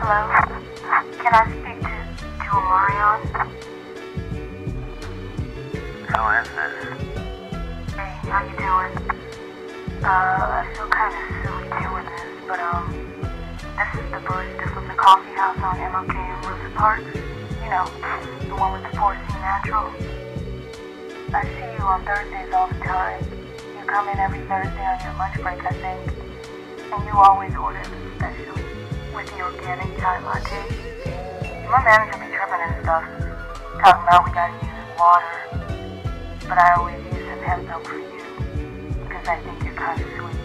Hello? Can I speak to, to Omarion? Who is this? Hey, how you doing? Uh, I feel kind of silly doing this, but um, this is the barista from the coffee house on MLK in Rosa Park. You know, the one with the 4C Natural. I see you on Thursdays all the time. You come in every Thursday on your lunch break, I think. And you always order the special with the organic Thai latte. My manager be tripping and stuff, talking about we gotta use water. But I always use some hemp milk for you, because I think you're kind of sweet.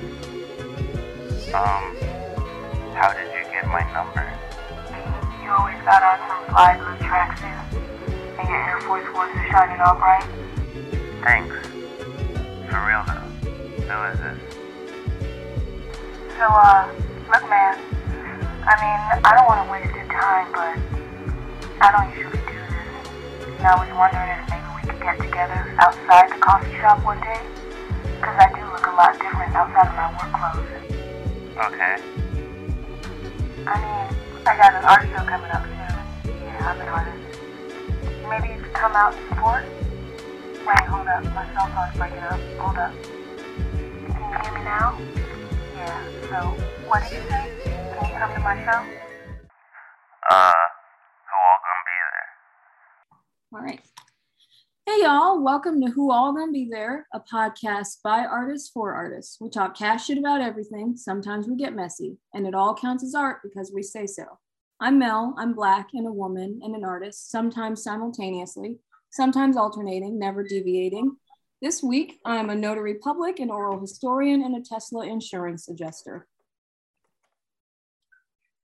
Um, how did you get my number? You always got on some fly blue tracksuit, and your Air Force Ones are shining all bright. Thanks. For real though, who is this? So, uh, look, man. I mean, I don't want to waste your time, but I don't usually do this. And I was wondering if maybe we could get together outside the coffee shop one day. Because I do look a lot different outside of my work clothes. Okay. I mean, I got an art show coming up soon. Yeah, I'm an artist. Maybe you could come out and support? Wait, hold up. My cell phone's breaking up. Hold up. Can you hear me now? Yeah, so, what did you say? Can you come to my show? Uh, who all gonna be there? All right. Hey, y'all. Welcome to Who All Gonna Be There, a podcast by artists for artists. We talk cash shit about everything. Sometimes we get messy, and it all counts as art because we say so. I'm Mel. I'm black and a woman and an artist, sometimes simultaneously, sometimes alternating, never deviating. This week, I'm a notary public, an oral historian, and a Tesla insurance adjuster.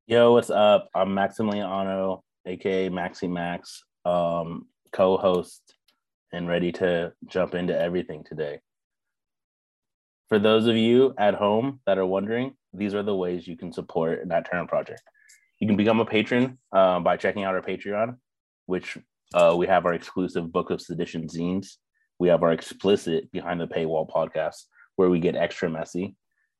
Yo, what's up? I'm Maximiliano, aka Maxi Max, um, co-host, and ready to jump into everything today. For those of you at home that are wondering, these are the ways you can support Nat Turner Project. You can become a patron uh, by checking out our Patreon, which uh, we have our exclusive Book of Sedition zines. We have our explicit Behind the Paywall podcast, where we get extra messy.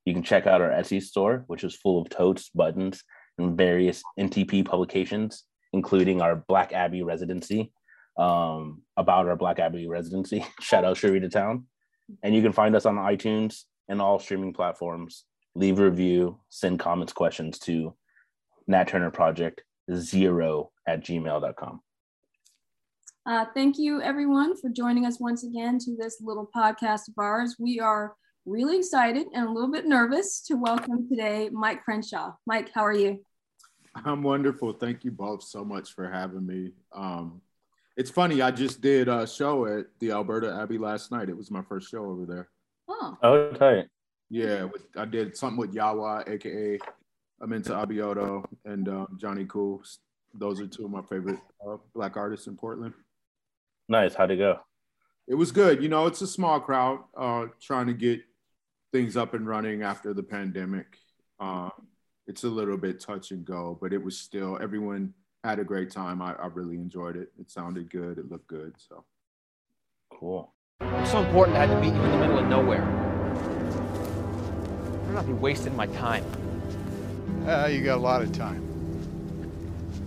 You can check out our Etsy store, which is full of totes, buttons, and various NTP publications, including our Black Abbey residency, um, about our Black Abbey residency. Shout out Sharita Town. And you can find us on iTunes and all streaming platforms. Leave a review, send comments, questions to Nat Turner Project zero at gmail.com. Uh, thank you, everyone, for joining us once again to this little podcast of ours. We are really excited and a little bit nervous to welcome today Mic Crenshaw. Mike, how are you? I'm wonderful. Thank you both so much for having me. Um, it's funny, I just did a show at the Alberta Abbey last night. It was my first show over there. Oh, Oh, tight. Yeah, with, I did something with Yawa, aka I'm into Abioto and um, Johnny Cool. Those are two of my favorite uh, black artists in Portland. Nice. How'd it go? It was good. You know, it's a small crowd uh, trying to get things up and running after the pandemic. Uh, it's a little bit touch and go, but it was still, everyone had a great time. I, I really enjoyed it. It sounded good. It looked good. So. Cool. It's so important I had to meet you in the middle of nowhere. Better not be wasting my time. Uh, you got a lot of time.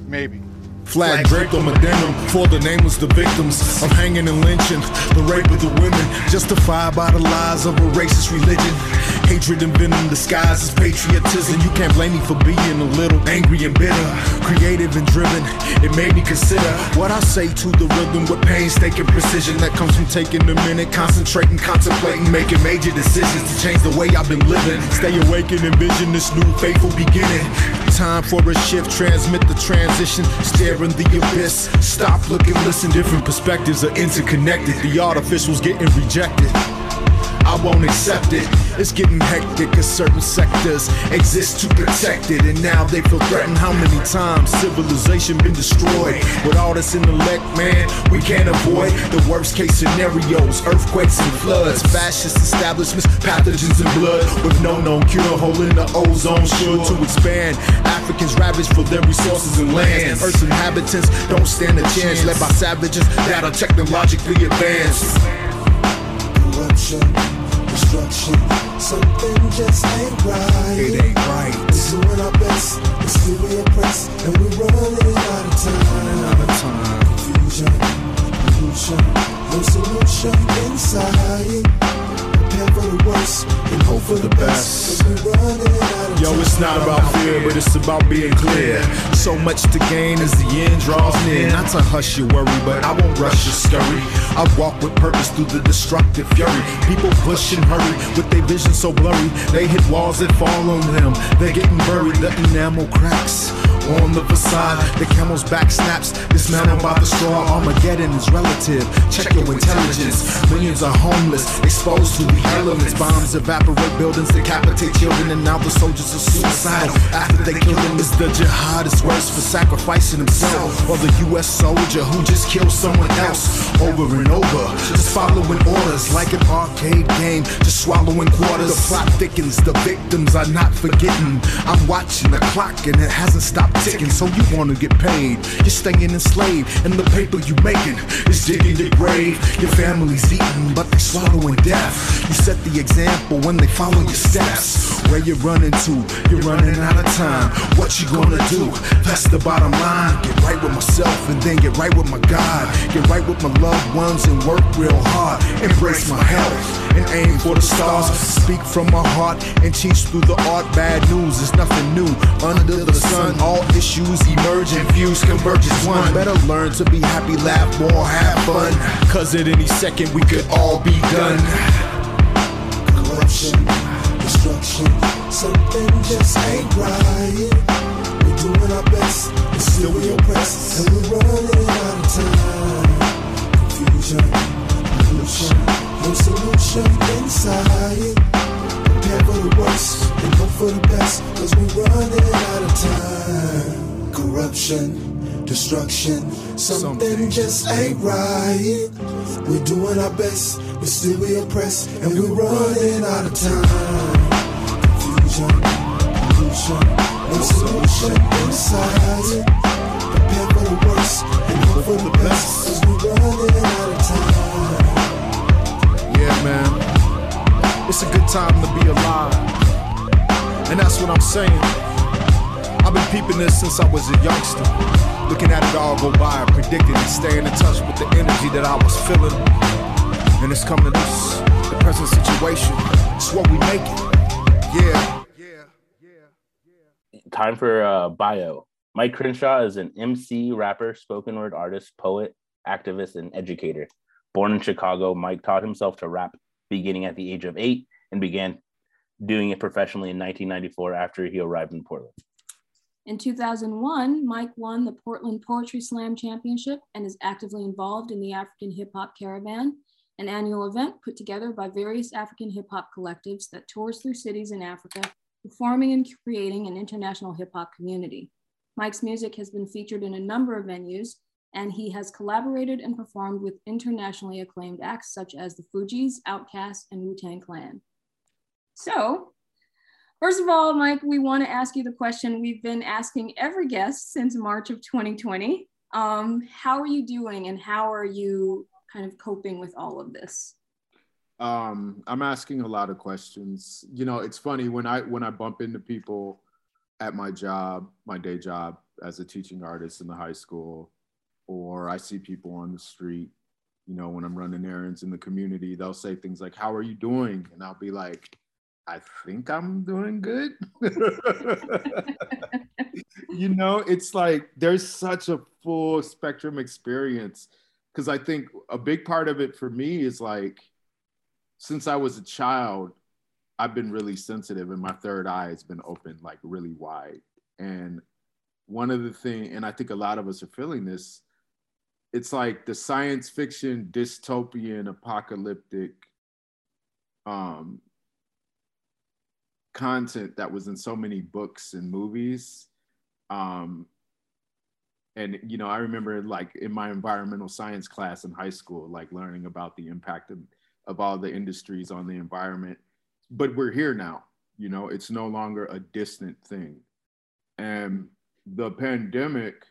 Maybe. Flag draped on my denim. For the nameless the victims. Of hanging and lynching, the rape of the women, justified by the lies of a racist religion. Hatred and venom disguised as patriotism. You can't blame me for being a little angry and bitter, creative and driven. It made me consider what I say to the rhythm with painstaking precision that comes from taking a minute, concentrating, contemplating, making major decisions to change the way I've been living. Stay awake and envision this new faithful beginning. Time for a shift, transmit the transition, stare in the abyss. Stop, look, and listen. Different perspectives are interconnected. The artificial's getting rejected. I won't accept it. It's getting hectic as certain sectors exist to protect it, and now they feel threatened. How many times civilization been destroyed? With all this intellect, man, we can't avoid the worst case scenarios: earthquakes and floods, fascist establishments, pathogens and blood. With no known cure, hole in the ozone sure to expand. Africans ravaged for their resources and lands. Earth's inhabitants don't stand a chance, led by savages that are technologically advanced. Corruption, destruction. Something just ain't right. It ain't right. We're doing our best to still we oppressed, and we're running out of time. Out of time. Confusion, pollution, no solution inside. Prepare for the worst and hope for the best. Yo, it's not about fear, but it's about being clear. So much to gain as the end draws near. Not to hush your worry, but I won't rush your scurry. I walk with purpose through the destructive fury. People push and hurry with their vision so blurry. They hit walls that fall on them. They're getting buried. The enamel cracks on the facade. The camel's back snaps, dismantled by the straw. Armageddon is relative. Check your intelligence. Millions are homeless, exposed to the elements. Bombs evaporate buildings, decapitate children, and now the soldiers are suicidal. After they kill them, is the jihadist worse for sacrificing himself, or the U.S. soldier who just killed someone else over and over, just following orders like an arcade game, just swallowing quarters. The plot thickens, the victims are not forgetting. I'm watching the clock and it hasn't stopped ticking. So you wanna get paid? You're staying enslaved, and the paper you making is digging your grave. Your family's eating, but they swallowing death. You set the example when they follow your steps. Where you're running to? You're running out of time. What you gonna do? That's the bottom line. Get right with myself and then get right with my God. Get right with my loved ones and work real hard. Embrace my health and aim for the stars. Speak from my heart and teach through the art. Bad news is nothing new under the sun. All issues emerge and fuse, converge as one. Better learn to be happy, laugh more, have fun. Cause at any second we could all be done. corruption, destruction. Something just ain't right. We're doing our best, but still we oppressed, and we're running out of time. Confusion, pollution, no solution inside. Prepare for the worst and hope for the best, cause we're running out of time. Corruption, destruction, something just ain't right. We're doing our best, but still we oppressed, and we're running out of time. Confusion, pollution, no solution inside. Prepare for the worst and hope for the best, cause we're running out of time. It's a good time to be alive. And that's what I'm saying. I've been peeping this since I was a youngster. Looking at it all go by, predicting and staying in touch with the energy that I was feeling. And it's coming to this, the present situation. It's what we make it. Yeah. yeah, yeah, yeah. time for uh, bio. Mic Crenshaw is an MC, rapper, spoken word artist, poet, activist, and educator. Born in Chicago, Mike taught himself to rap beginning at the age of eight and began doing it professionally in 1994 after he arrived in Portland. In 2001, Mic won the Portland Poetry Slam Championship and is actively involved in the African Hip Hop Caravan, an annual event put together by various African hip hop collectives that tours through cities in Africa, performing and creating an international hip hop community. Mic's music has been featured in a number of venues, and he has collaborated and performed with internationally acclaimed acts such as the Fugees, Outkast, and Wu Tang Clan. So, First of all, Mic, we want to ask you the question we've been asking every guest since March of 2020. Um, how are you doing and how are you kind of coping with all of this? um, I'm asking a lot of questions. You know, it's funny when I when I bump into people at my job, my day job as a teaching artist in the high school, or I see people on the street. You know, when I'm running errands in the community, they'll say things like, "How are you doing?" and I'll be like, "I think I'm doing good." you know, it's like there's such a full spectrum experience because I think a big part of it for me is like since I was a child, I've been really sensitive and my third eye has been open like really wide. And one of the things, and I think a lot of us are feeling this, it's like the science fiction, dystopian, apocalyptic um, content that was in so many books and movies. Um, and you know, I remember like in my environmental science class in high school, like learning about the impact of of all the industries on the environment. But we're here now, you know, it's no longer a distant thing. And the pandemic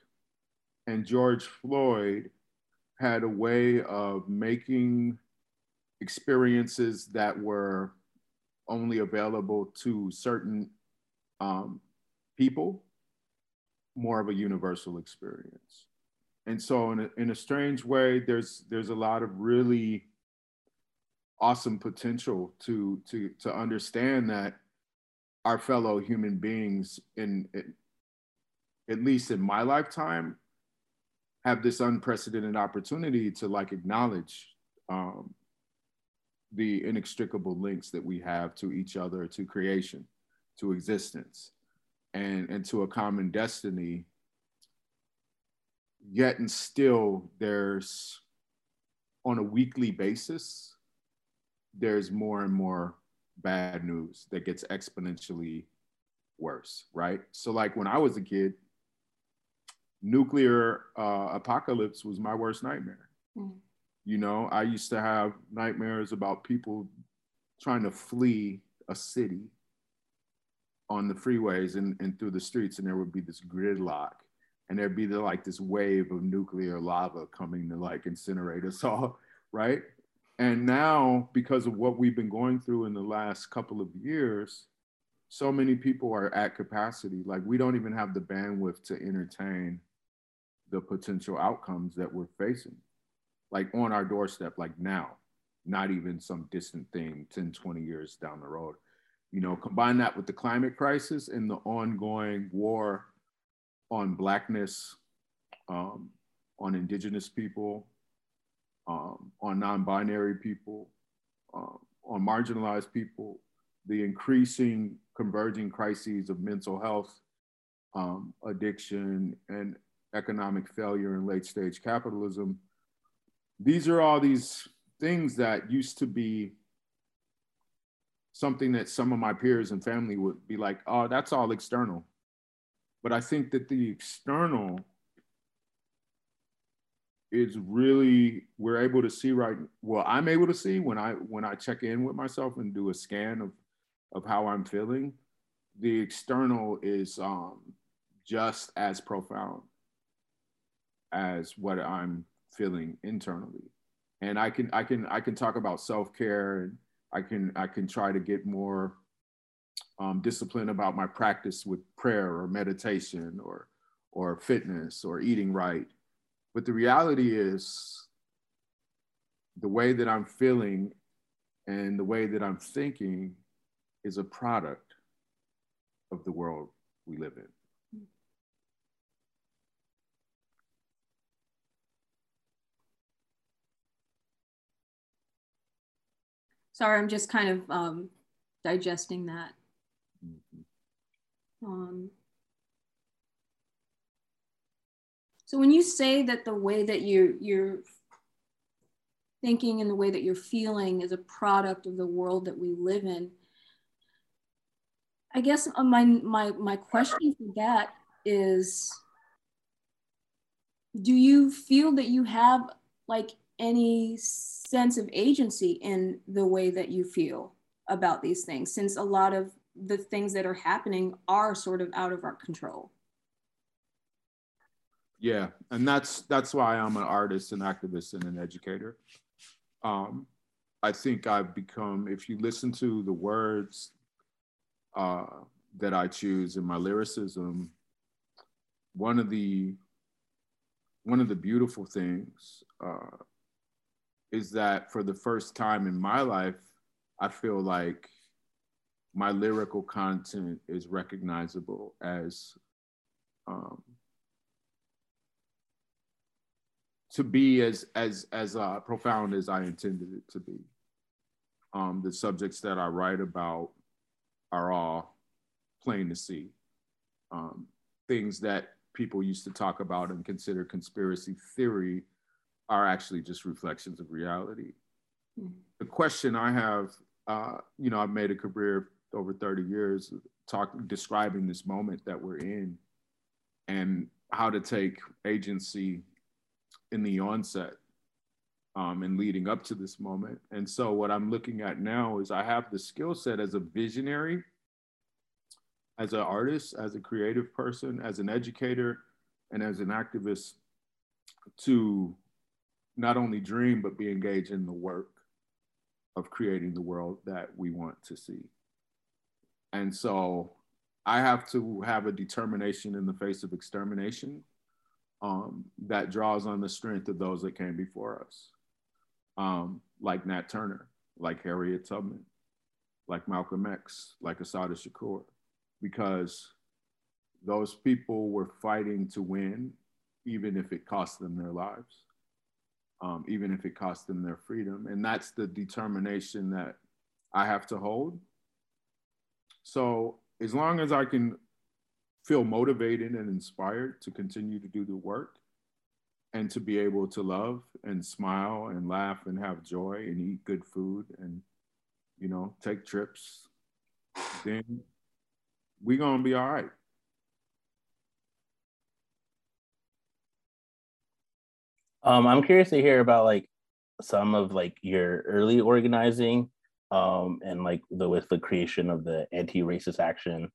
and George Floyd had a way of making experiences that were only available to certain um, people more of a universal experience. And so in a, in a strange way, there's there's a lot of really awesome potential to to to understand that our fellow human beings in, in at least in my lifetime have this unprecedented opportunity to like acknowledge um, the inextricable links that we have to each other, to creation, to existence, and, and to a common destiny. Yet and still, there's on a weekly basis, there's more and more bad news that gets exponentially worse, right? So, like when I was a kid, nuclear uh, apocalypse was my worst nightmare. Mm. You know, I used to have nightmares about people trying to flee a city on the freeways and, and through the streets, and there would be this gridlock, and there'd be the, like this wave of nuclear lava coming to like incinerate us all, right? And now, because of what we've been going through in the last couple of years, so many people are at capacity. Like we don't even have the bandwidth to entertain the potential outcomes that we're facing, like on our doorstep, like now, not even some distant thing 10, 20 years down the road. You know, combine that with the climate crisis and the ongoing war on Blackness, um, on Indigenous people, um, on non binary people, uh, on marginalized people, the increasing converging crises of mental health, um, addiction, and economic failure and late stage capitalism. These are all these things that used to be something that some of my peers and family would be like, oh, that's all external. But I think that the external is really we're able to see right well i'm able to see when i when i check in with myself and do a scan of of how i'm feeling the external is um just as profound as what I'm feeling internally. And I can I can I can talk about self-care and I can I can try to get more um, discipline about my practice with prayer or meditation or or fitness or eating right. But the reality is the way that I'm feeling and the way that I'm thinking is a product of the world we live in. Sorry, I'm just kind of um, digesting that. Um, so when you say that the way that you you're thinking and the way that you're feeling is a product of the world that we live in, I guess my my my question for that is, do you feel that you have like any sense of agency in the way that you feel about these things since a lot of the things that are happening are sort of out of our control? Yeah and that's that's why i'm an artist an activist and an educator. Um, i think i've become if you listen to the words uh, that i choose in my lyricism one of the one of the beautiful things uh, is that for the first time in my life, I feel like my lyrical content is recognizable as um, to be as as as uh, profound as I intended it to be. Um, the subjects that I write about are all plain to see. Um, things that people used to talk about and consider conspiracy theory are actually just reflections of reality. Mm-hmm. The question I have, uh, you know, I've made a career over 30 years talking, describing this moment that we're in and how to take agency in the onset um, and leading up to this moment. And so what I'm looking at now is I have the skill set as a visionary, as an artist, as a creative person, as an educator, and as an activist to not only dream, but be engaged in the work of creating the world that we want to see. And so I have to have a determination in the face of extermination um, that draws on the strength of those that came before us, um, like Nat Turner, like Harriet Tubman, like Malcolm X, like Assata Shakur, because those people were fighting to win, even if it cost them their lives, um, even if it costs them their freedom. And that's the determination that I have to hold. So as long as I can feel motivated and inspired to continue to do the work and to be able to love and smile and laugh and have joy and eat good food and you know take trips then we're gonna be all right Um, I'm curious to hear about like some of like your early organizing, um, and like the with the creation of the anti-racist action,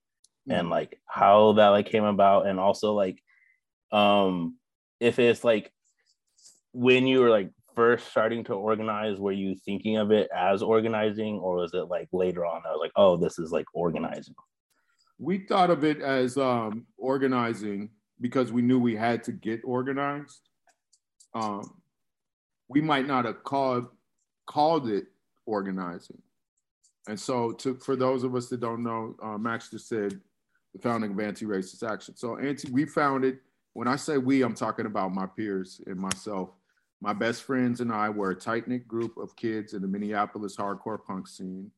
and Mm. like how that like came about, and also like, um, if it's like when you were like first starting to organize, were you thinking of it as organizing, or was it like later on? I was like, oh, this is like organizing. we thought of it as um, organizing because we knew we had to get organized. Um, we might not have called called it organizing. And so, to for those of us that don't know, uh, Max just said the founding of Anti-Racist Action. So, anti, we founded. When I say we, I'm talking about my peers and myself. My best friends and I were a tight knit group of kids in the Minneapolis hardcore punk scene,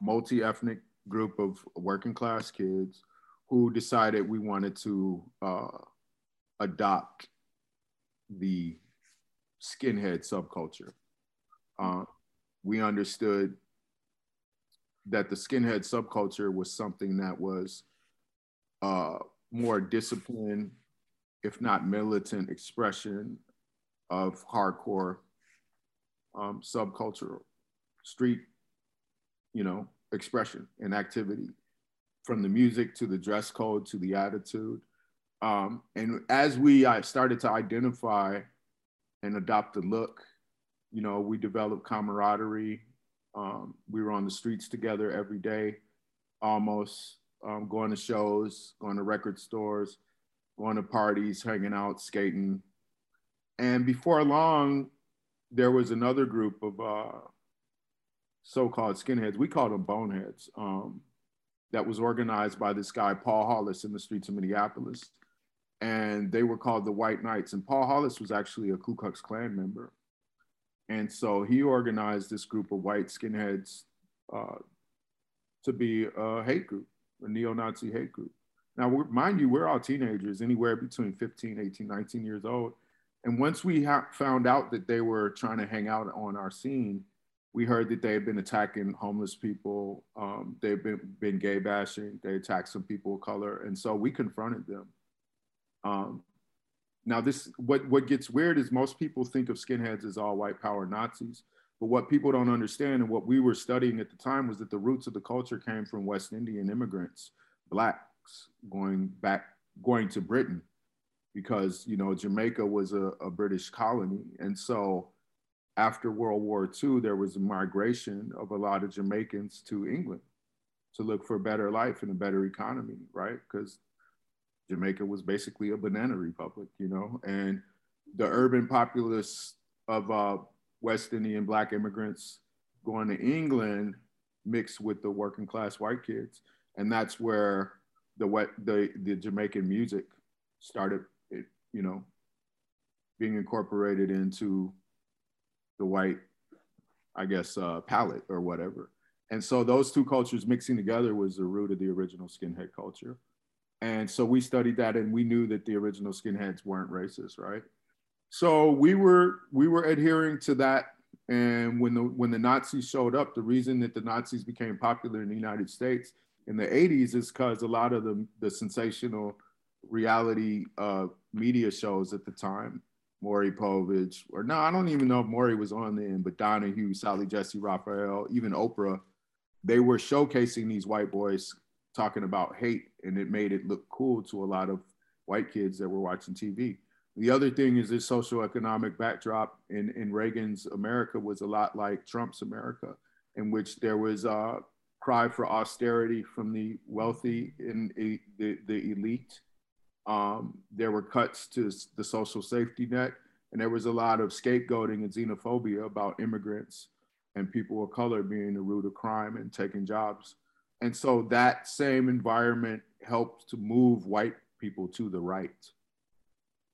multi ethnic group of working class kids who decided we wanted to uh, adopt the skinhead subculture. Uh, we understood that the skinhead subculture was something that was uh, more disciplined, if not militant, expression of hardcore um, subculture, street, you know, expression and activity, from the music to the dress code to the attitude. Um, and as we I started to identify and adopt the look, you know, we developed camaraderie. Um, we were on the streets together every day, almost um, going to shows, going to record stores, going to parties, hanging out, skating. And before long, there was another group of uh, so-called skinheads. We called them boneheads. Um, that was organized by this guy Paul Hollis in the streets of Minneapolis, and they were called the White Knights. And Paul Hollis was actually a Ku Klux Klan member, and so he organized this group of white skinheads uh, to be a hate group, a neo-Nazi hate group. Now, mind you, we're all teenagers, anywhere between 15, 18, 19 years old. And once we found out that they were trying to hang out on our scene, we heard that they had been attacking homeless people. Um, they've been, been gay bashing. They attacked some people of color. And so we confronted them. Um, now, this what, what gets weird is most people think of skinheads as all white power Nazis. But what people don't understand and what we were studying at the time was that the roots of the culture came from West Indian immigrants, blacks going back, going to Britain because, you know, Jamaica was a, a British colony. And so after World War II, there was a migration of a lot of Jamaicans to England to look for a better life and a better economy, right? Because Jamaica was basically a banana republic, you know, and the urban populace of uh, West Indian black immigrants going to England mixed with the working class white kids, and that's where the what the the Jamaican music started, it, you know, being incorporated into the white, I guess, uh, palette or whatever. And so those two cultures mixing together was the root of the original skinhead culture. And so we studied that and we knew that the original skinheads weren't racist, right? So we were we were adhering to that. And when the when the Nazis showed up, the reason that the Nazis became popular in the United States in the 80s is because a lot of the, the sensational reality uh, media shows at the time, Maury Povich, or no, I don't even know if Maury was on then, but Donahue, Sally Jessy Raphael, even Oprah, they were showcasing these white boys talking about hate, and it made it look cool to a lot of white kids that were watching TV. The other thing is this socioeconomic backdrop in, in Reagan's America was a lot like Trump's America, in which there was a cry for austerity from the wealthy and the, the elite. Um, there were cuts to the social safety net, and there was a lot of scapegoating and xenophobia about immigrants and people of color being the root of crime and taking jobs. And so that same environment helped to move white people to the right.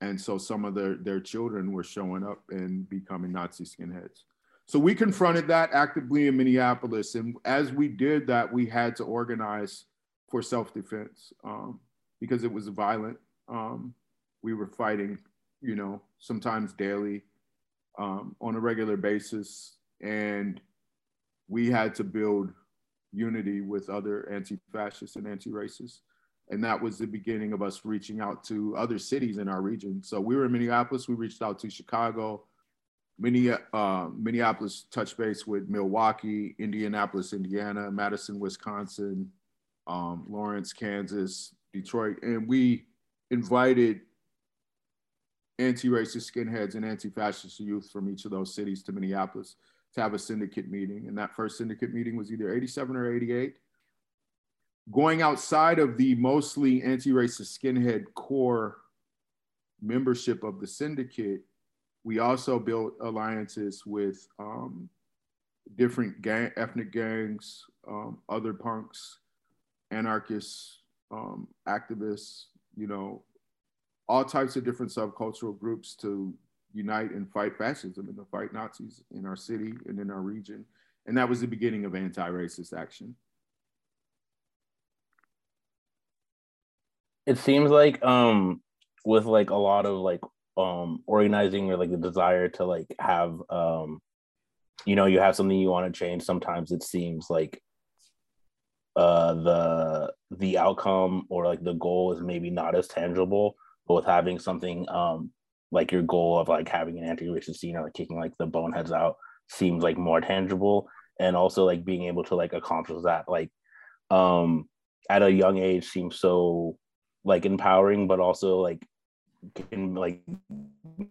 And so some of their, their children were showing up and becoming Nazi skinheads. So we confronted that actively in Minneapolis. And as we did that, we had to organize for self defense um, because it was violent. Um, we were fighting, you know, sometimes daily um, on a regular basis. And we had to build unity with other anti fascists and anti racists. And that was the beginning of us reaching out to other cities in our region. So we were in Minneapolis, we reached out to Chicago, uh, Minneapolis touch base with Milwaukee, Indianapolis, Indiana, Madison, Wisconsin, um, Lawrence, Kansas, Detroit, and we invited anti-racist skinheads and anti-fascist youth from each of those cities to Minneapolis to have a syndicate meeting. And that first syndicate meeting was either 87 or 88. Going outside of the mostly anti-racist skinhead core membership of the syndicate, we also built alliances with um, different gang, ethnic gangs, um, other punks, anarchists, um, activists, you know, all types of different subcultural groups to unite and fight fascism and to fight Nazis in our city and in our region. And that was the beginning of anti-racist action. It seems like um with like a lot of like um organizing or like the desire to like have um you know you have something you want to change sometimes it seems like uh the the outcome or like the goal is maybe not as tangible but with having something um like your goal of like having an anti-racist scene or like kicking like the boneheads out seems like more tangible. And also like being able to like accomplish that like um at a young age seems so like empowering but also like can like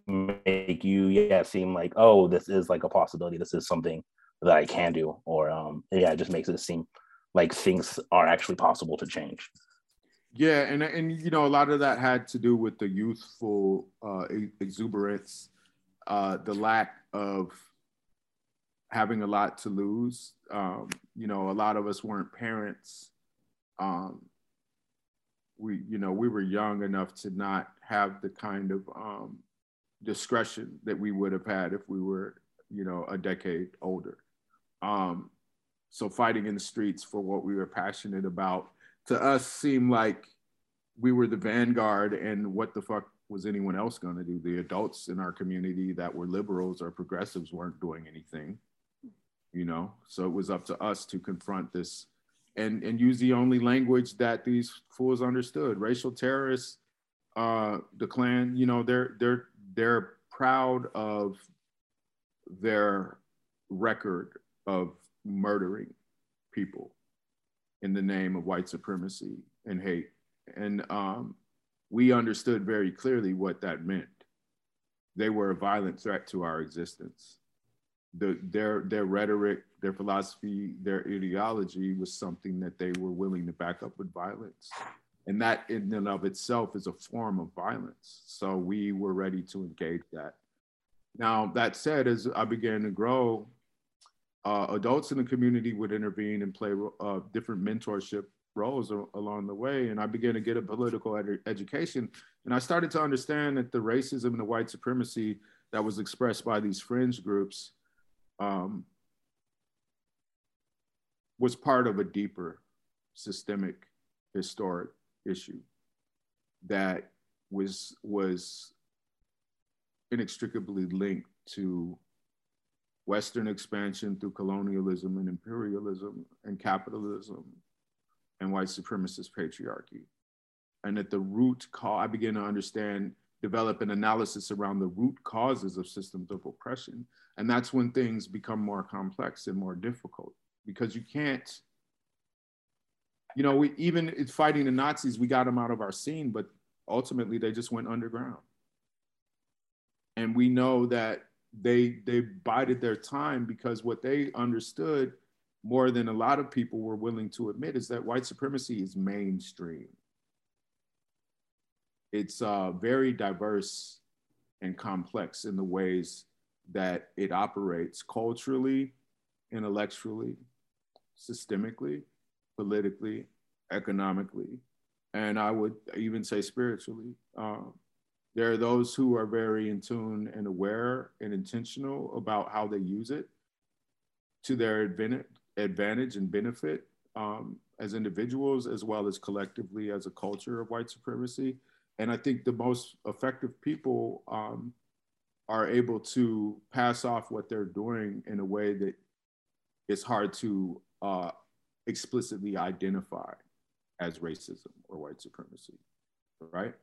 make you yeah seem like oh this is like a possibility. This is something that i can do. Or um yeah it just makes it seem like things are actually possible to change yeah and and you know a lot of that had to do with the youthful uh exuberance uh the lack of having a lot to lose. Um you know a lot of us weren't parents. Um we you know we were young enough to not have the kind of um, discretion that we would have had if we were you know a decade older. Um, so fighting in the streets for what we were passionate about to us seemed like we were the vanguard and what the fuck was anyone else going to do? The adults in our community that were liberals or progressives weren't doing anything you know? So it was up to us to confront this and and use the only language that these fools understood. Racial terrorists, uh, the Klan, you know, they're they're they're proud of their record of murdering people in the name of white supremacy and hate. And um, we understood very clearly what that meant. They were a violent threat to our existence the, their their rhetoric, their philosophy, their ideology was something that they were willing to back up with violence, and that in and of itself is a form of violence. So we were ready to engage that. Now that said, as I began to grow, uh, adults in the community would intervene and play uh, different mentorship roles along the way, and I began to get a political ed- education, and I started to understand that the racism and the white supremacy that was expressed by these fringe groups um, was part of a deeper systemic historic issue that was was inextricably linked to Western expansion through colonialism and imperialism and capitalism and white supremacist patriarchy. And at the root cause, I began to understand, develop an analysis around the root causes of systems of oppression and that's when things become more complex and more difficult because you can't, you know, we even fighting the Nazis, we got them out of our scene, but ultimately they just went underground. And we know that they they bided their time because what they understood more than a lot of people were willing to admit is that white supremacy is mainstream. It's uh, very diverse and complex in the ways that it operates culturally, intellectually, systemically, politically, economically, and I would even say spiritually. Um, there are those who are very in tune and aware and intentional about how they use it to their advantage and benefit um, as individuals as well as collectively as a culture of white supremacy. And I think the most effective people um, are able to pass off what they're doing in a way that is hard to uh, explicitly identify as racism or white supremacy, right?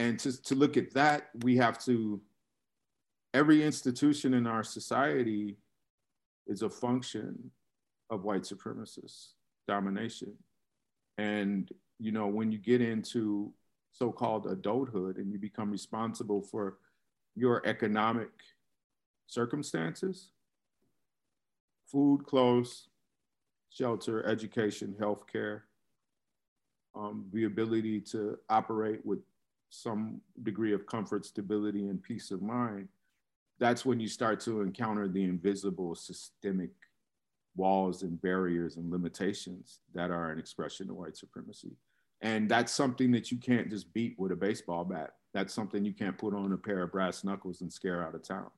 And to, to look at that, we have to, every institution in our society is a function of white supremacist domination. And, you know, when you get into so-called adulthood and you become responsible for your economic circumstances, food, clothes, shelter, education, healthcare, um, the ability to operate with some degree of comfort, stability, and peace of mind, that's when you start to encounter the invisible systemic walls and barriers and limitations that are an expression of white supremacy. And that's something that you can't just beat with a baseball bat. That's something you can't put on a pair of brass knuckles and scare out of town.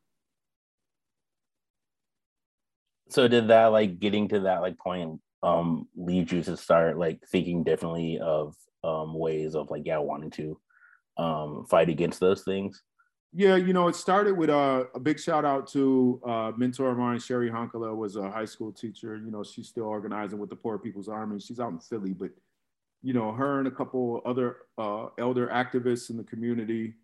So did that like getting to that like point um lead you to start like thinking differently of um ways of like yeah wanting to um fight against those things? Yeah, you know, it started with uh, a big shout out to uh, mentor of mine, Cheri Honkala, was a high school teacher. You know, she's still organizing with the Poor People's Army. She's out in Philly, but you know, her and a couple other uh, elder activists in the community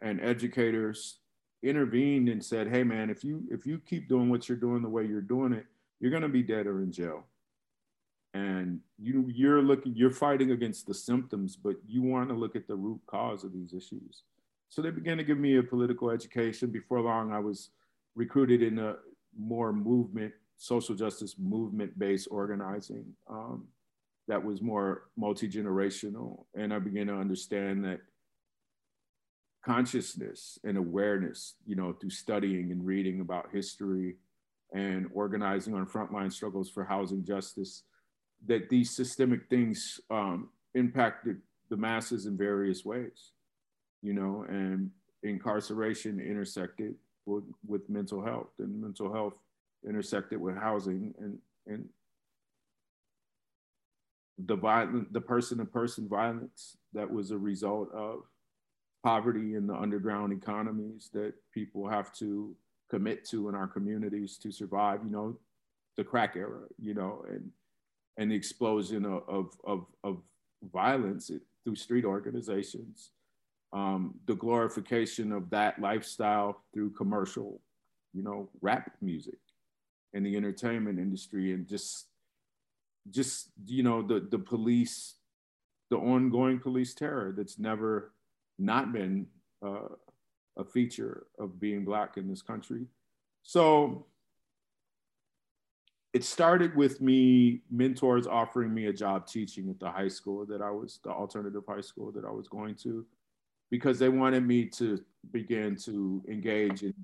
and educators intervened and said, "Hey, man, if you if you keep doing what you're doing the way you're doing it, you're going to be dead or in jail." And you you're looking you're fighting against the symptoms, but you want to look at the root cause of these issues. So they began to give me a political education. Before long, I was recruited in a more movement, social justice movement based organizing um, that was more multi generational. And I began to understand that consciousness and awareness, you know, through studying and reading about history and organizing on frontline struggles for housing justice, that these systemic things um, impacted the masses in various ways you know, and incarceration intersected with, with mental health and mental health intersected with housing and, and the violent, the person to person violence that was a result of poverty in the underground economies that people have to commit to in our communities to survive, you know, the crack era, you know, and, and the explosion of, of, of, violence through street organizations um, the glorification of that lifestyle through commercial, you know, rap music and the entertainment industry and just just you know the the police the ongoing police terror that's never not been uh, a feature of being black in this country. So it started with me mentors offering me a job teaching at the high school that i was the alternative high school that i was going to because they wanted me to begin to engage in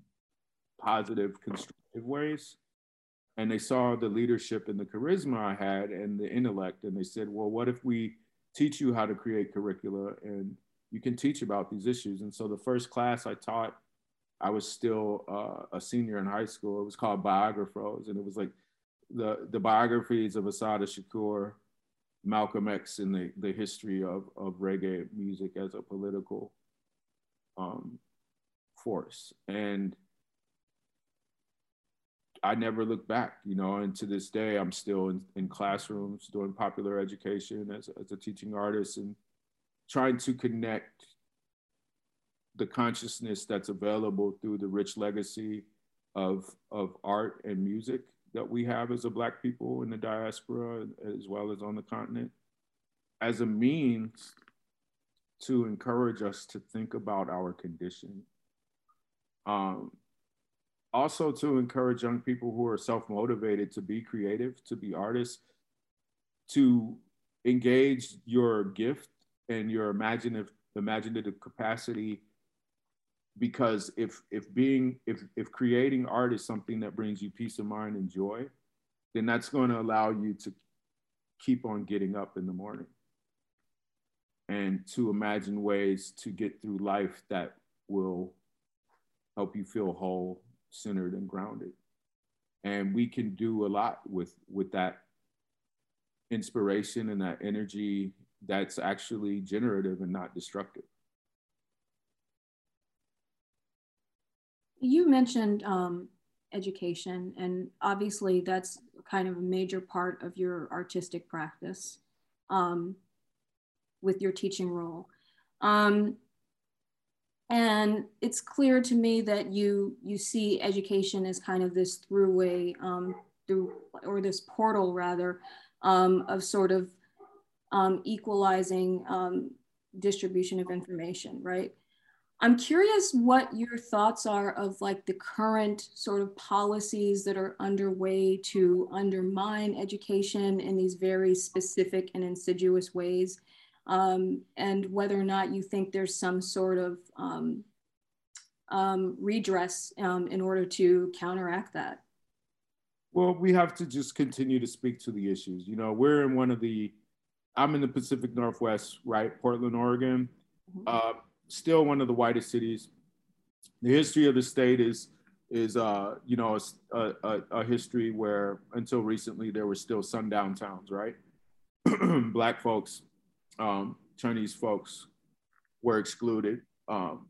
positive, constructive ways. And they saw the leadership and the charisma I had and the intellect. And they said, well, what if we teach you how to create curricula and you can teach about these issues? And so the first class I taught, I was still uh, a senior in high school. It was called Biographers. And it was like the, the biographies of Assata Shakur, Malcolm X and the, the history of, of reggae music as a political um, force. And I never looked back, you know, and to this day, I'm still in, in classrooms doing popular education as, as a teaching artist and trying to connect the consciousness that's available through the rich legacy of, of art and music that we have as a Black people in the diaspora, as well as on the continent, as a means to encourage us to think about our condition. Um, also to encourage young people who are self-motivated to be creative, to be artists, to engage your gift and your imaginative imaginative capacity because if if being if if creating art is something that brings you peace of mind and joy then that's going to allow you to keep on getting up in the morning and to imagine ways to get through life that will help you feel whole centered and grounded. And we can do a lot with with that inspiration and that energy that's actually generative and not destructive you mentioned um, education and obviously that's kind of a major part of your artistic practice um, with your teaching role. Um, and it's clear to me that you you see education as kind of this throughway um, through or this portal rather um, of sort of um, equalizing distribution of information right i'm curious what your thoughts are of like the current sort of policies that are underway to undermine education in these very specific and insidious ways um, and whether or not you think there's some sort of um, um, redress um, in order to counteract that. Well, we have to just continue to speak to the issues. You know, we're in one of the, I'm in the Pacific Northwest, right? Portland, Oregon. Mm-hmm. Uh, still one of the whitest cities. The history of the state is is uh, you know a, a, a, history where until recently there were still sundown towns, right? Black folks um, Chinese folks were excluded. Um,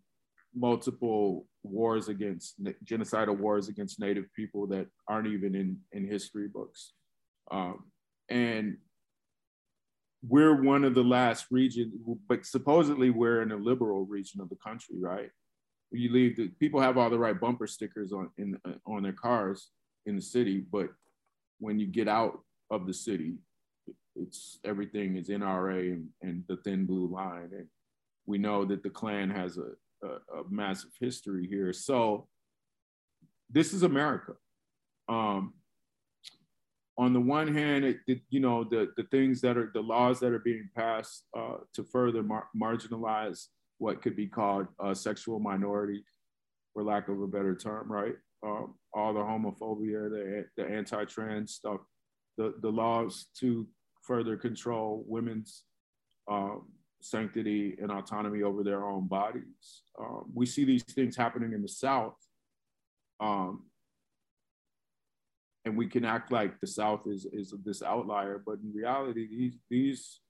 multiple wars against genocidal wars against Native people that aren't even in in history books, um, and we're one of the last region, but supposedly we're in a liberal region of the country, right? You leave the people have all the right bumper stickers on in on their cars in the city, but when you get out of the city, it's everything is NRA and, and, the thin blue line. And we know that the Klan has a, a, a massive history here. So this is America. Um, on the one hand, it, it, you know, the, the things that are the laws that are being passed uh, to further mar- marginalize what could be called sexual minority, for lack of a better term, right? Um, all the homophobia, the, the anti-trans stuff, the, the laws to further control women's um, sanctity and autonomy over their own bodies. Um, we see these things happening in the South. Um, and we can act like the South is, is this outlier, but in reality, these, these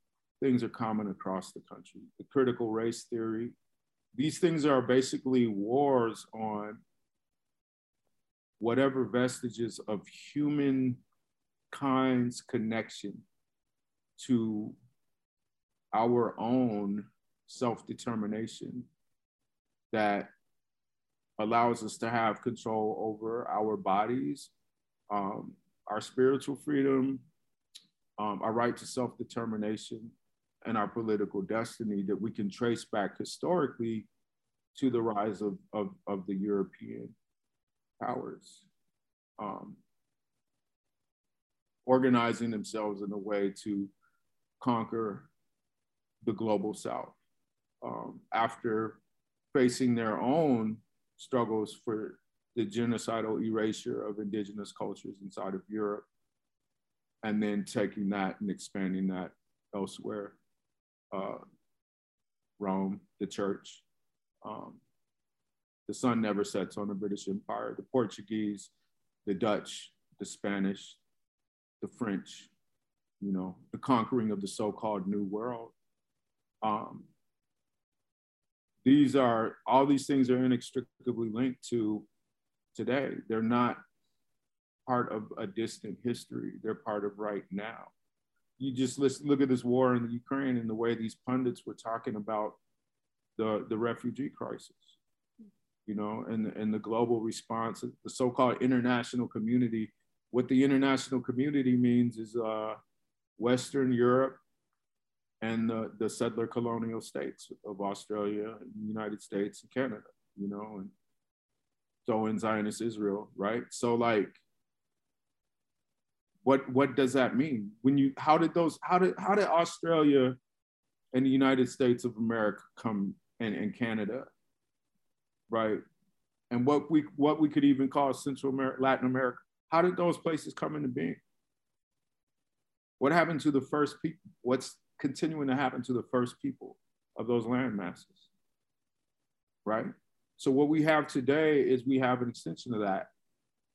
things are common across the country. The critical race theory, these things are basically wars on whatever vestiges of human kind's connection to our own self determination that allows us to have control over our bodies, um, our spiritual freedom, um, our right to self determination, and our political destiny that we can trace back historically to the rise of, of, of the European powers. Um, organizing themselves in a way to conquer the global south um, after facing their own struggles for the genocidal erasure of indigenous cultures inside of Europe, and then taking that and expanding that elsewhere. Uh, Rome, the church. Um, the sun never sets on the British Empire. The Portuguese, the Dutch, the Spanish, the French, you know, the conquering of the so-called New World. Um, these are all these things are inextricably linked to today. They're not part of a distant history. They're part of right now. You just listen, look at this war in the Ukraine and the way these pundits were talking about the, the refugee crisis, you know, and, and the global response, the so-called international community. What the international community means is uh, Western Europe and the, the settler colonial states of Australia, United States, and Canada, you know, and so in Zionist Israel, right? So like what what does that mean? When you how did those how did how did Australia and the United States of America come and, and Canada, right? And what we what we could even call Central America, Latin America, how did those places come into being? What happened to the first people? What's continuing to happen to the first people of those land masses? Right? So what we have today is we have an extension of that.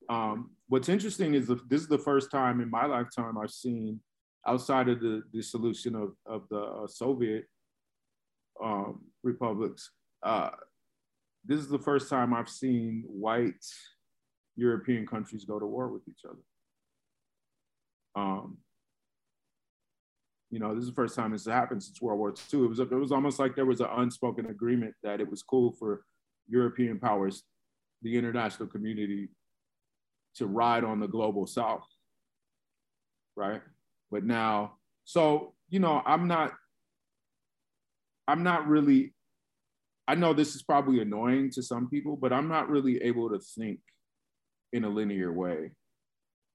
Um, what's interesting is the, this is the first time in my lifetime I've seen outside of the dissolution of, of the uh, Soviet um, republics, uh, this is the first time I've seen white European countries go to war with each other. Um, you know, this is the first time this has happened since World War II. It was, it was almost like there was an unspoken agreement that it was cool for European powers, the international community, to ride on the global South, right? But now, so you know, I'm not, I'm not really. I know this is probably annoying to some people, but I'm not really able to think in a linear way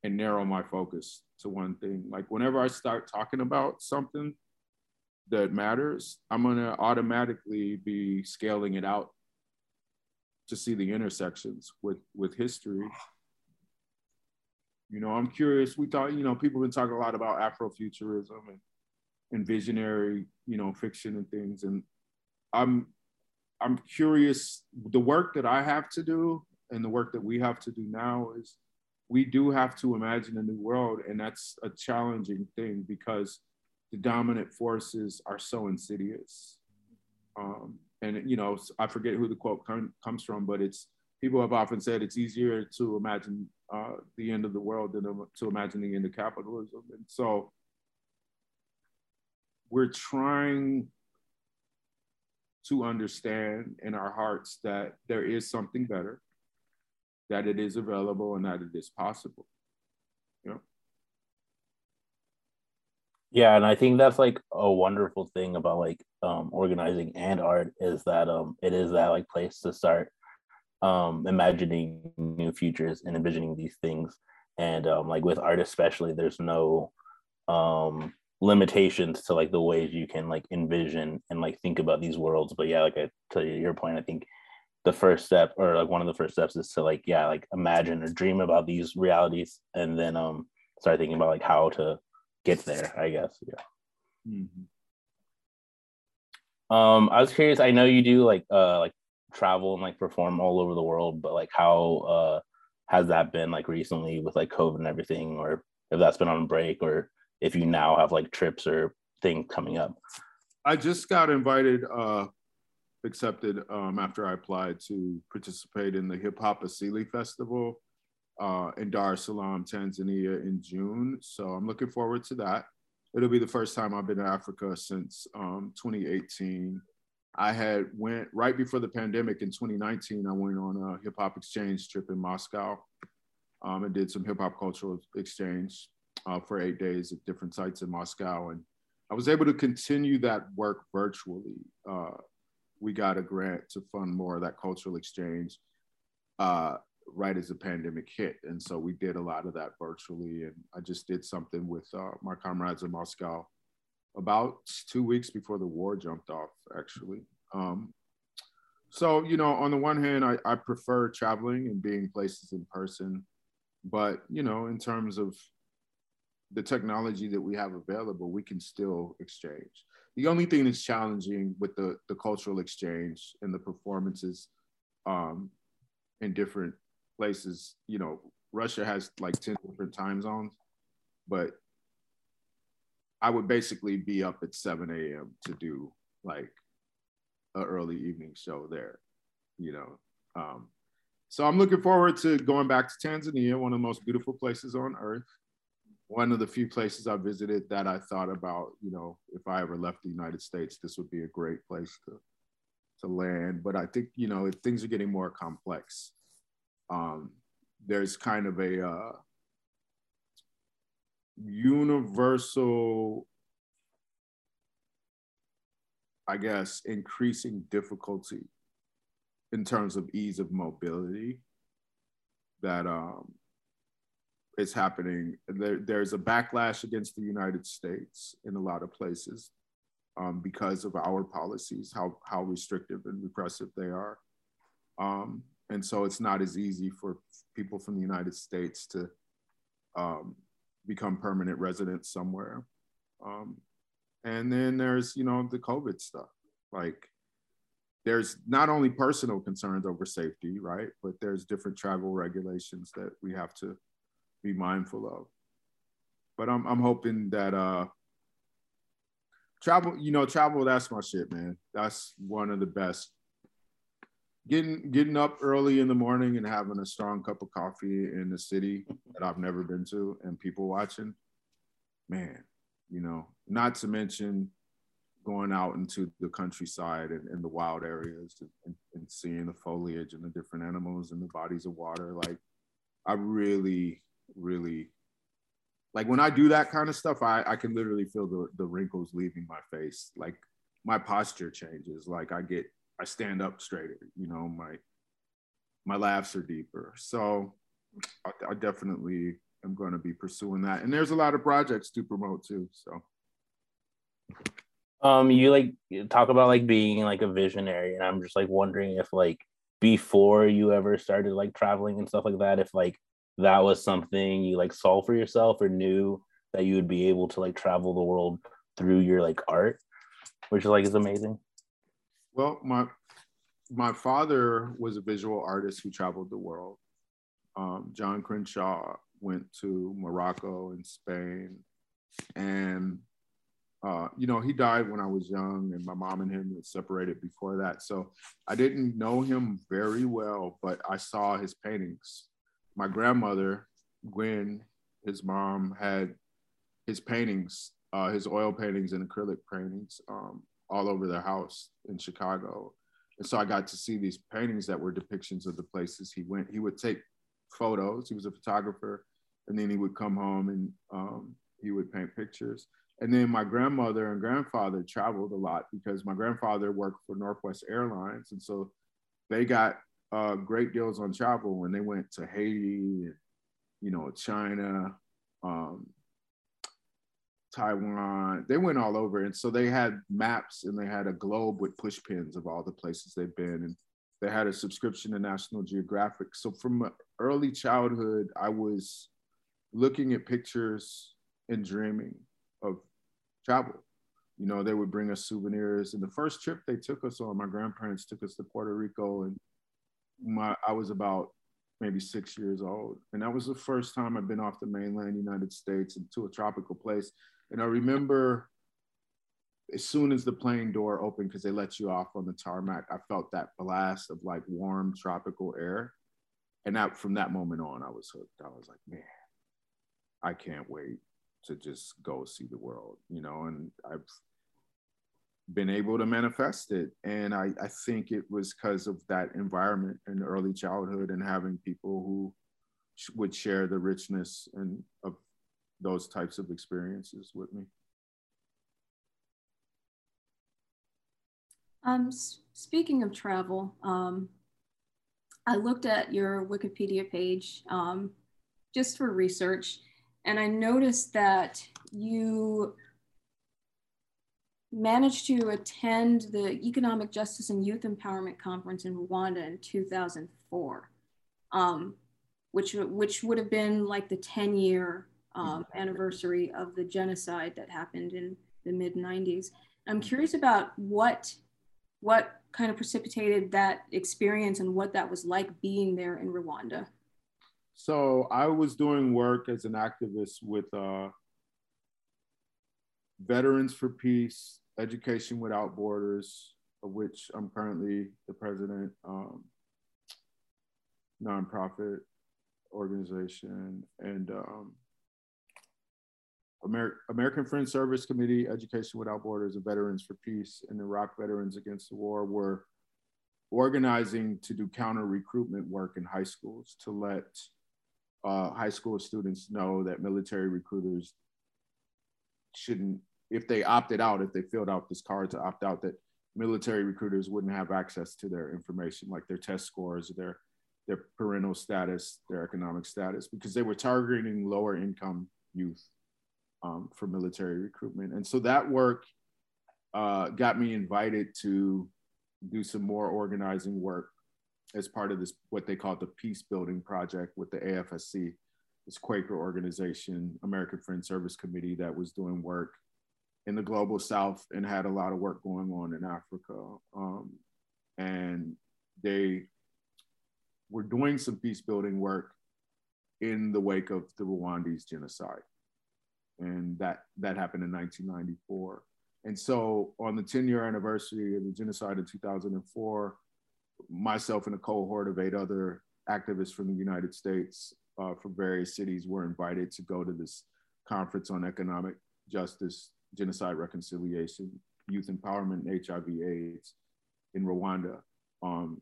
and narrow my focus to one thing. Like whenever I start talking about something that matters, I'm gonna automatically be scaling it out to see the intersections with with history. You know, I'm curious. We thought, you know, people have been talking a lot about Afrofuturism and, and visionary, you know, fiction and things. And I'm I'm curious. The work that I have to do and the work that we have to do now is we do have to imagine a new world, and that's a challenging thing because the dominant forces are so insidious. Um, and you know, I forget who the quote com- comes from, but it's people have often said it's easier to imagine uh, the end of the world than to imagine the end of capitalism. And so we're trying to understand in our hearts that there is something better, that it is available, and that it is possible. You know? Yeah, and I think that's like a wonderful thing about like um, organizing and art is that um, it is that like place to start um, imagining new futures and envisioning these things. And um, like with art, especially, there's no um, limitations to like the ways you can like envision and like think about these worlds. But yeah, like I, to your point, I think the first step or like one of the first steps is to like yeah like imagine or dream about these realities and then um start thinking about like how to get there i guess yeah. Mhm. um i was curious i know you do like uh like travel and like perform all over the world but like how uh has that been like recently with like covid and everything or if that's been on break or if you now have like trips or things coming up? I just got invited, uh, accepted um, after I applied to participate in the Hip Hop Asili Festival uh, in Dar es Salaam, Tanzania in June. So I'm looking forward to that. It'll be the first time I've been to Africa since um, 2018. I had went right before the pandemic in 2019. I went on a hip hop exchange trip in Moscow um, and did some hip hop cultural exchange uh, for eight days at different sites in Moscow. And I was able to continue that work virtually. Uh, we got a grant to fund more of that cultural exchange uh, right as the pandemic hit. And so we did a lot of that virtually. And I just did something with uh, my comrades in Moscow about two weeks before the war jumped off, actually. Um, so, you know, on the one hand, I, I prefer traveling and being places in person. But, you know, in terms of the technology that we have available, we can still exchange. The only thing that's challenging with the, the cultural exchange and the performances um, in different places, you know, Russia has like 10 different time zones, but I would basically be up at 7 a.m. to do like an early evening show there, you know. Um, so I'm looking forward to going back to Tanzania, one of the most beautiful places on earth one of the few places I visited that I thought about, you know, if I ever left the United States, this would be a great place to to land. But I think, you know, things are getting more complex, um, there's kind of a uh, universal, I guess, increasing difficulty in terms of ease of mobility that um, is happening. There, there's a backlash against the United States in a lot of places um, because of our policies, how how restrictive and repressive they are, um, and so it's not as easy for people from the United States to um, become permanent residents somewhere. Um, and then there's you know the COVID stuff, like there's not only personal concerns over safety, right? But there's different travel regulations that we have to be mindful of. But I'm I'm hoping that uh travel, you know, travel, that's my shit, man. That's one of the best. Getting getting up early in the morning and having a strong cup of coffee in the city that I've never been to and people watching, man, you know, not to mention going out into the countryside and, and the wild areas and, and, seeing the foliage and the different animals and the bodies of water. Like, I really, really like when I do that kind of stuff, I, I can literally feel the, the wrinkles leaving my face. Like my posture changes. Like I get, I stand up straighter, you know, my, my laughs are deeper. So I, I definitely am going to be pursuing that. And there's a lot of projects to promote too. So um, you like talk about like being like a visionary, and I'm just like wondering if like before you ever started like traveling and stuff like that, if like that was something you like saw for yourself or knew that you would be able to like travel the world through your like art, which is like is amazing. Well, my my father was a visual artist who traveled the world. Um, John Crenshaw went to Morocco and Spain, and uh, you know, he died when I was young, and my mom and him separated before that. So I didn't know him very well, but I saw his paintings. My grandmother, Gwen, his mom, had his paintings, uh, his oil paintings and acrylic paintings um, all over their house in Chicago. And so I got to see these paintings that were depictions of the places he went. He would take photos, he was a photographer, and then he would come home and um, he would paint pictures and then my grandmother and grandfather traveled a lot because my grandfather worked for Northwest Airlines. And so they got uh, great deals on travel when they went to Haiti, and, you know, China, um, Taiwan. They went all over. And so they had maps and they had a globe with push pins of all the places they've been. And they had a subscription to National Geographic. So from early childhood, I was looking at pictures and dreaming of travel. You know, they would bring us souvenirs. And the first trip they took us on, my grandparents took us to Puerto Rico, and my I was about maybe six years old, and that was the first time I'd been off the mainland United States into a tropical place. And I remember as soon as the plane door opened, because they let you off on the tarmac, I felt that blast of like warm tropical air. And that from that moment on, I was hooked. I was like, man, I can't wait to just go see the world, you know, and I've been able to manifest it. And I, I think it was because of that environment in early childhood and having people who would share the richness and of those types of experiences with me. Um, speaking of travel, um, I looked at your Wikipedia page um, just for research, and I noticed that you managed to attend the Economic Justice and Youth Empowerment Conference in Rwanda in 2004, um, which, which would have been like the 10 year um, anniversary of the genocide that happened in the mid 90s. I'm curious about what, what kind of precipitated that experience and what that was like being there in Rwanda. So I was doing work as an activist with uh, Veterans for Peace, Education Without Borders, of which I'm currently the president, um, nonprofit organization, and um, Amer- American Friends Service Committee, Education Without Borders, and Veterans for Peace, and Iraq Veterans Against the War were organizing to do counter recruitment work in high schools to let uh, high school students know that military recruiters shouldn't, if they opted out, if they filled out this card to opt out, that military recruiters wouldn't have access to their information, like their test scores, their their parental status, their economic status, because they were targeting lower income youth um, for military recruitment. And so that work uh, got me invited to do some more organizing work as part of this, what they called the peace building project with the AFSC, this Quaker organization, American Friends Service Committee that was doing work in the global south and had a lot of work going on in Africa. Um, and they were doing some peace building work in the wake of the Rwandese genocide. And that, that happened in 1994. And so on the 10 year anniversary of the genocide in 2004, myself and a cohort of eight other activists from the United States uh, from various cities were invited to go to this conference on economic justice, genocide reconciliation, youth empowerment, and HIV AIDS in Rwanda. Um,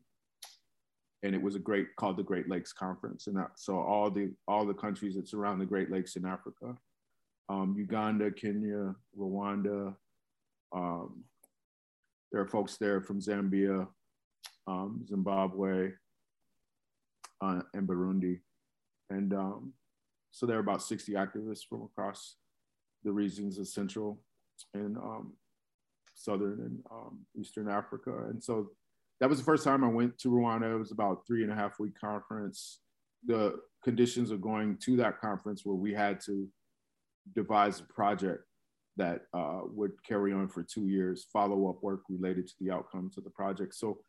and it was a great called the Great Lakes Conference. And that, so all the all the countries that surround the Great Lakes in Africa, um, Uganda, Kenya, Rwanda. Um, there are folks there from Zambia, um, Zimbabwe, uh, and Burundi. And um, so there are about 60 activists from across the regions of Central and um, Southern and um, Eastern Africa. And so that was the first time I went to Rwanda. It was about three and a half week conference. The conditions of going to that conference where we had to devise a project that uh, would carry on for two years, follow up work related to the outcomes of the project. So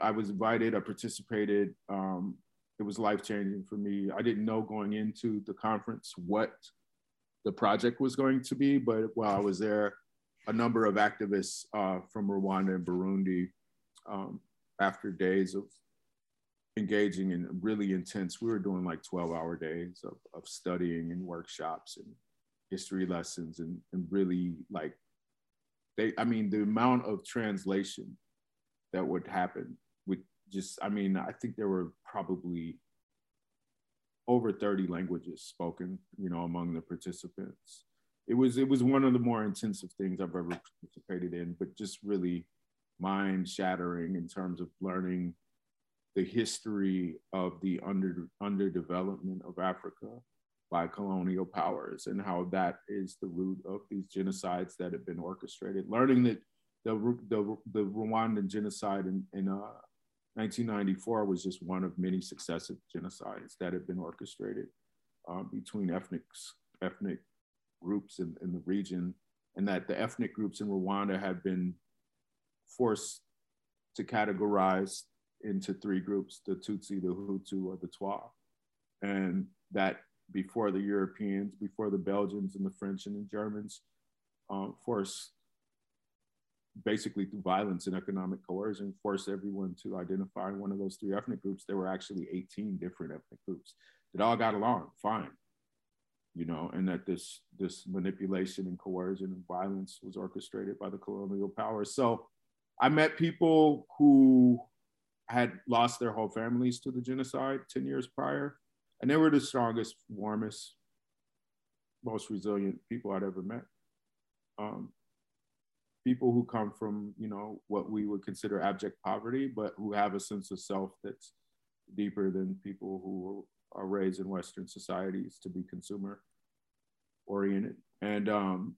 I was invited, I participated. Um, it was life changing for me. I didn't know going into the conference what the project was going to be, but while I was there, a number of activists uh, from Rwanda and Burundi, um, after days of engaging in really intense, we were doing like 12 hour days of, of studying and workshops and history lessons and, and really like they, I mean, the amount of translation that would happen would just, I mean, I think there were probably over 30 languages spoken, you know, among the participants. It was it was one of the more intensive things I've ever participated in, but just really mind shattering in terms of learning the history of the under underdevelopment of Africa by colonial powers and how that is the root of these genocides that have been orchestrated. Learning that the the, the Rwandan genocide in, in uh, 1994 was just one of many successive genocides that have been orchestrated uh, between ethnic, ethnic groups in, in the region, and that the ethnic groups in Rwanda have been forced to categorize into three groups the Tutsi, the Hutu, or the Twa. And that before the Europeans, before the Belgians and the French and the Germans um, forced basically through violence and economic coercion, forced everyone to identify one of those three ethnic groups. There were actually 18 different ethnic groups that all got along fine, you know, and that this this manipulation and coercion and violence was orchestrated by the colonial powers. So I met people who had lost their whole families to the genocide 10 years prior, and they were the strongest, warmest, most resilient people I'd ever met. Um, people who come from you know what we would consider abject poverty but who have a sense of self that's deeper than people who are raised in western societies to be consumer oriented and um,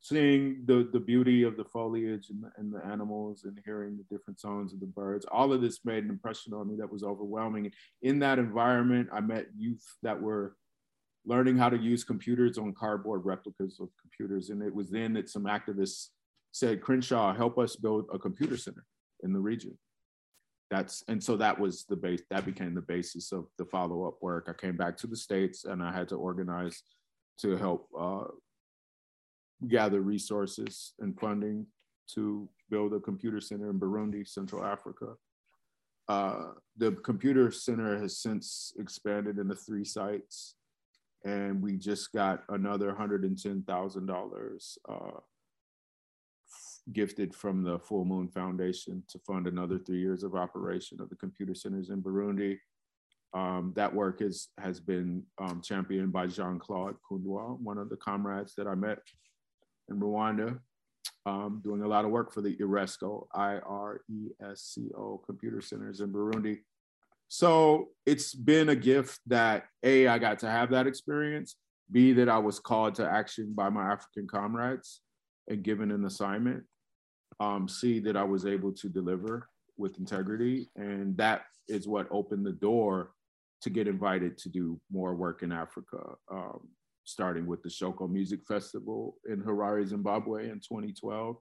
seeing the the beauty of the foliage and the, and the animals and hearing the different songs of the birds all of this made an impression on me that was overwhelming in that environment i met youth that were learning how to use computers on cardboard replicas of computers. And it was then that some activists said, Crenshaw, help us build a computer center in the region. That's and so that was the base that became the basis of the follow-up work. I came back to the States and I had to organize to help uh, gather resources and funding to build a computer center in Burundi, Central Africa. Uh, the computer center has since expanded into three sites and we just got another $110,000 uh, gifted from the Full Moon Foundation to fund another three years of operation of the computer centers in Burundi. Um, that work is, has been um, championed by Jean-Claude Kundwa, one of the comrades that I met in Rwanda, um, doing a lot of work for the IRESCO, I-R-E-S-C-O computer centers in Burundi. So it's been a gift that A, I got to have that experience, B, that I was called to action by my African comrades and given an assignment, um, C, that I was able to deliver with integrity. And that is what opened the door to get invited to do more work in Africa, um, starting with the Shoko Music Festival in Harare, Zimbabwe in 2012.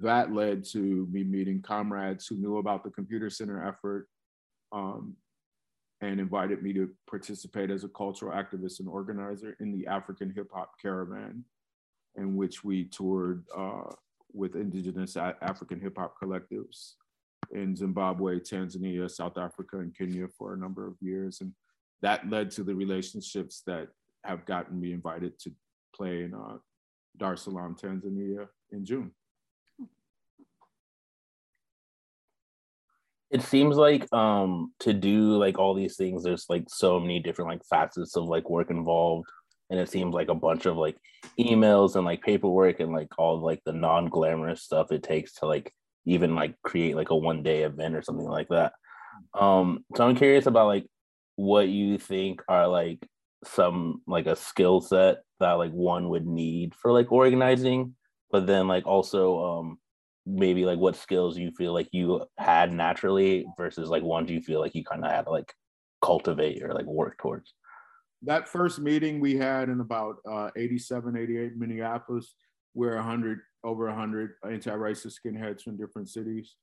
That led to me meeting comrades who knew about the Computer Center effort um, and invited me to participate as a cultural activist and organizer in the African Hip Hop Caravan, in which we toured uh, with indigenous African hip hop collectives in Zimbabwe, Tanzania, South Africa, and Kenya for a number of years. And that led to the relationships that have gotten me invited to play in uh, Dar es Salaam, Tanzania in June. it seems like um to do like all these things there's like so many different like facets of like work involved and it seems like a bunch of like emails and like paperwork and like all like the non-glamorous stuff it takes to like even like create like a one day event or something like that um so i'm curious about like what you think are like some like a skill set that like one would need for like organizing but then like also um maybe like what skills you feel like you had naturally versus like ones you feel like you kind of had to like cultivate or like work towards. That first meeting we had in about uh, 87 88 minneapolis where 100 over 100 anti-racist skinheads from different cities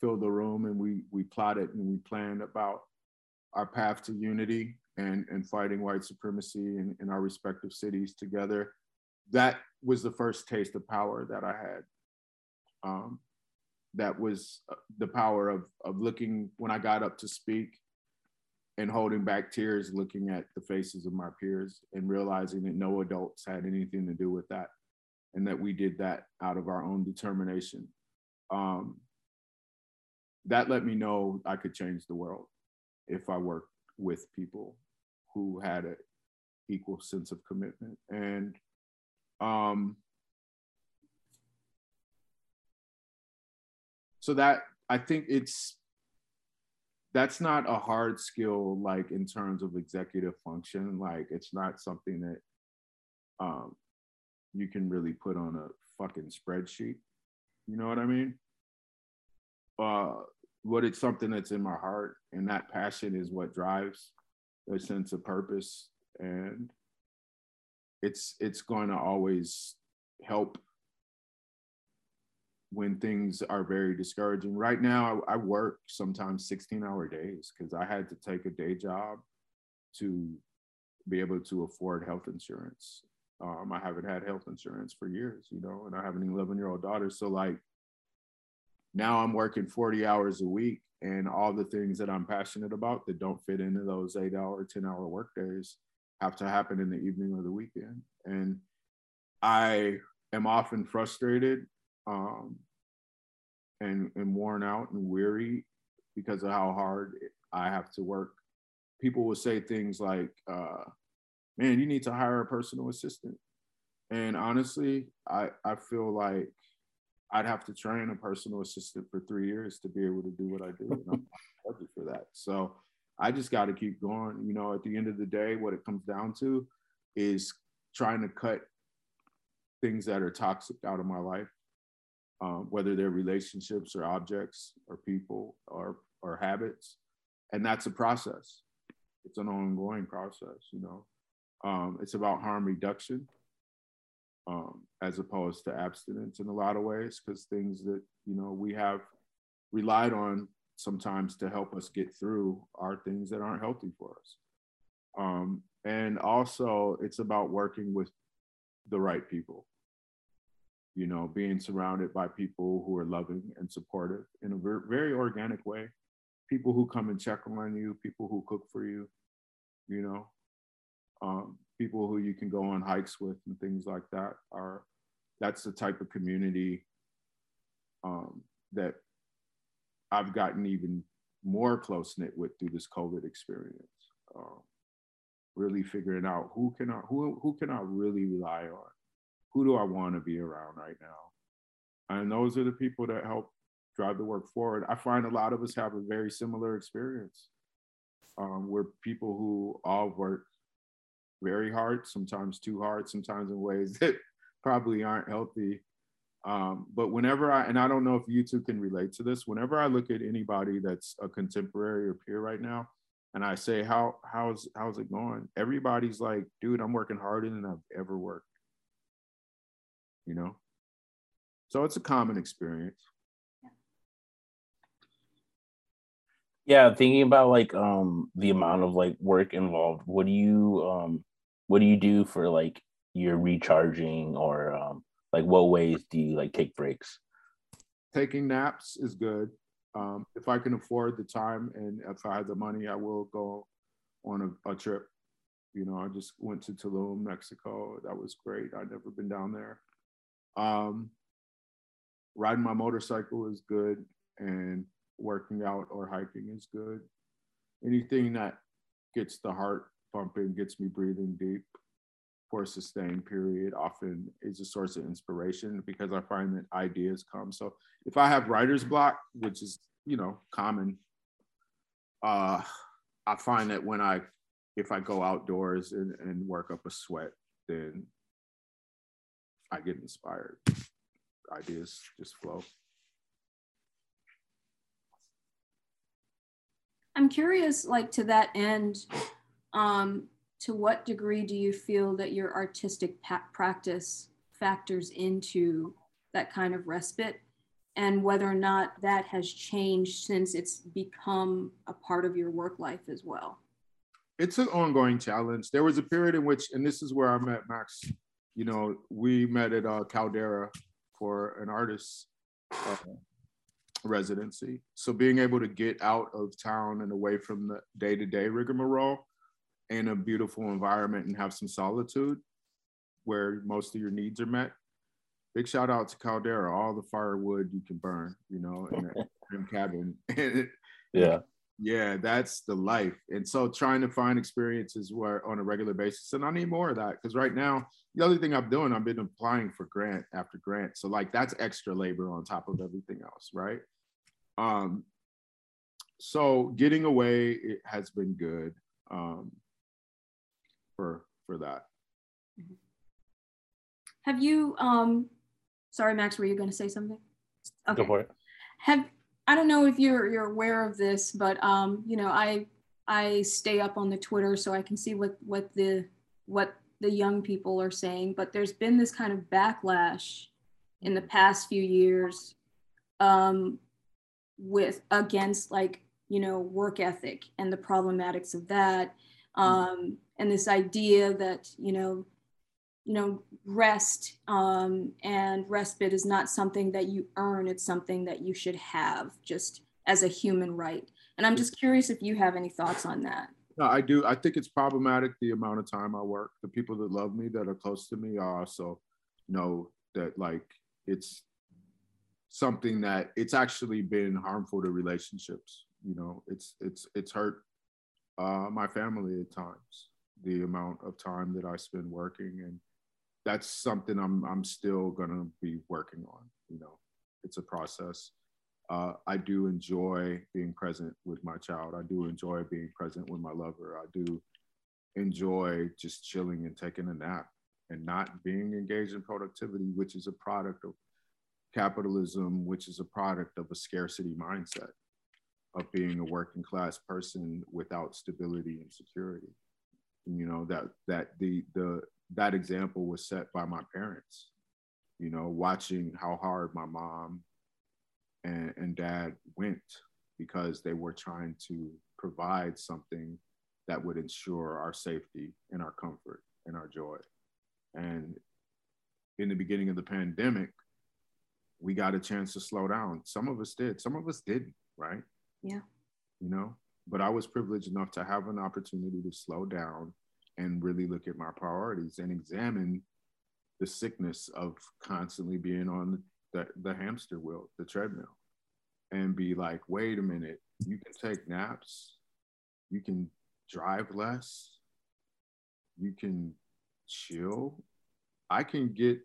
filled the room and we we plotted and we planned about our path to unity and and fighting white supremacy in, in our respective cities together that was the first taste of power that i had um, that was uh, the power of of looking when I got up to speak and holding back tears, looking at the faces of my peers and realizing that no adults had anything to do with that, and that we did that out of our own determination. Um, that let me know I could change the world if I worked with people who had an equal sense of commitment and um, so that I think it's that's not a hard skill like in terms of executive function. Like it's not something that um, you can really put on a fucking spreadsheet. You know what I mean? Uh, but it's something that's in my heart, and that passion is what drives a sense of purpose, and it's it's going to always help when things are very discouraging. Right now, I, I work sometimes 16 hour days because I had to take a day job to be able to afford health insurance. Um, I haven't had health insurance for years, you know, and I have an 11 year old daughter. So, like, now I'm working 40 hours a week, and all the things that I'm passionate about that don't fit into those eight hour, 10 hour work days have to happen in the evening or the weekend. And I am often frustrated um, and and worn out and weary because of how hard I have to work. People will say things like, uh, "Man, you need to hire a personal assistant." And honestly, I I feel like I'd have to train a personal assistant for three years to be able to do what I do, and I'm budget for that. So I just got to keep going. You know, at the end of the day, what it comes down to is trying to cut things that are toxic out of my life um, whether they're relationships or objects or people or or habits, and that's a process. It's an ongoing process, you know. Um, it's about harm reduction um, as opposed to abstinence in a lot of ways, because things that you know we have relied on sometimes to help us get through are things that aren't healthy for us. Um, and also, it's about working with the right people you know, being surrounded by people who are loving and supportive in a very, organic way. People who come and check on you, people who cook for you, you know, um, people who you can go on hikes with and things like that are that's the type of community um, that I've gotten even more close knit with through this COVID experience. Um, really figuring out who can I who who can I really rely on who do I want to be around right now? And those are the people that help drive the work forward. I find a lot of us have a very similar experience. Um, we're people who all work very hard, sometimes too hard, sometimes in ways that probably aren't healthy. Um, but whenever I, and I don't know if you two can relate to this, whenever I look at anybody that's a contemporary or peer right now, and I say, how, how's, how's it going? Everybody's like, dude, I'm working harder than I've ever worked. You know? So it's a common experience. Yeah, thinking about like um the amount of like work involved, what do you um what do you do for like your recharging or um like what ways do you like take breaks? Taking naps is good. Um, if I can afford the time and if I have the money, I will go on a, a trip. You know, I just went to Tulum, Mexico. That was great. I'd never been down there. Um, riding my motorcycle is good, and working out or hiking is good. Anything that gets the heart pumping, gets me breathing deep for a sustained period often is a source of inspiration because I find that ideas come. So if I have writer's block, which is, you know, common, uh, I find that when I, if I go outdoors and, and work up a sweat, then I get inspired. Ideas just flow. I'm curious, like to that end, um, to what degree do you feel that your artistic practice factors into that kind of respite? And whether or not that has changed since it's become a part of your work life as well? It's an ongoing challenge. There was a period in which and this is where i met max you know we met at uh, caldera for an artist uh, residency. So being able to get out of town and away from the day-to-day rigmarole in a beautiful environment and have some solitude where most of your needs are met. Big shout out to Caldera, all the firewood you can burn, you know, in a cabin. yeah. Yeah, that's the life. And so trying to find experiences where on a regular basis, and I need more of that because right now, the other thing I'm doing, I've been applying for grant after grant. So like that's extra labor on top of everything else, right? Um, so getting away it has been good. Um, for for that. Have you um sorry Max, were you going to say something? Okay. Go for it. Have I don't know if you're you're aware of this, but um you know, I I stay up on the Twitter so I can see what what the what the young people are saying, but there's been this kind of backlash in the past few years um with against like you know work ethic and the problematics of that mm. um, and this idea that you know you know rest um, and respite is not something that you earn it's something that you should have just as a human right. And i'm just curious if you have any thoughts on that. No i do. I think it's problematic the amount of time i work. The people that love me that are close to me also know that like it's something that it's actually been harmful to relationships you know? It's it's it's hurt uh, my family at times the amount of time that I spend working, and that's something I'm I'm still gonna be working on. You know, it's a process. Uh, I do enjoy being present with my child. I do enjoy being present with my lover. I do enjoy just chilling and taking a nap and not being engaged in productivity, which is a product of capitalism, which is a product of a scarcity mindset of being a working class person without stability and security you know that that the the that example was set by my parents you know watching how hard my mom and, and dad went because they were trying to provide something that would ensure our safety and our comfort and our joy. And in the beginning of the pandemic we got a chance to slow down. Some of us did some of us didn't right? Yeah. You know but I was privileged enough to have an opportunity to slow down and really look at my priorities and examine the sickness of constantly being on the, the hamster wheel, the treadmill, and be like, wait a minute, you can take naps, you can drive less, you can chill. I can get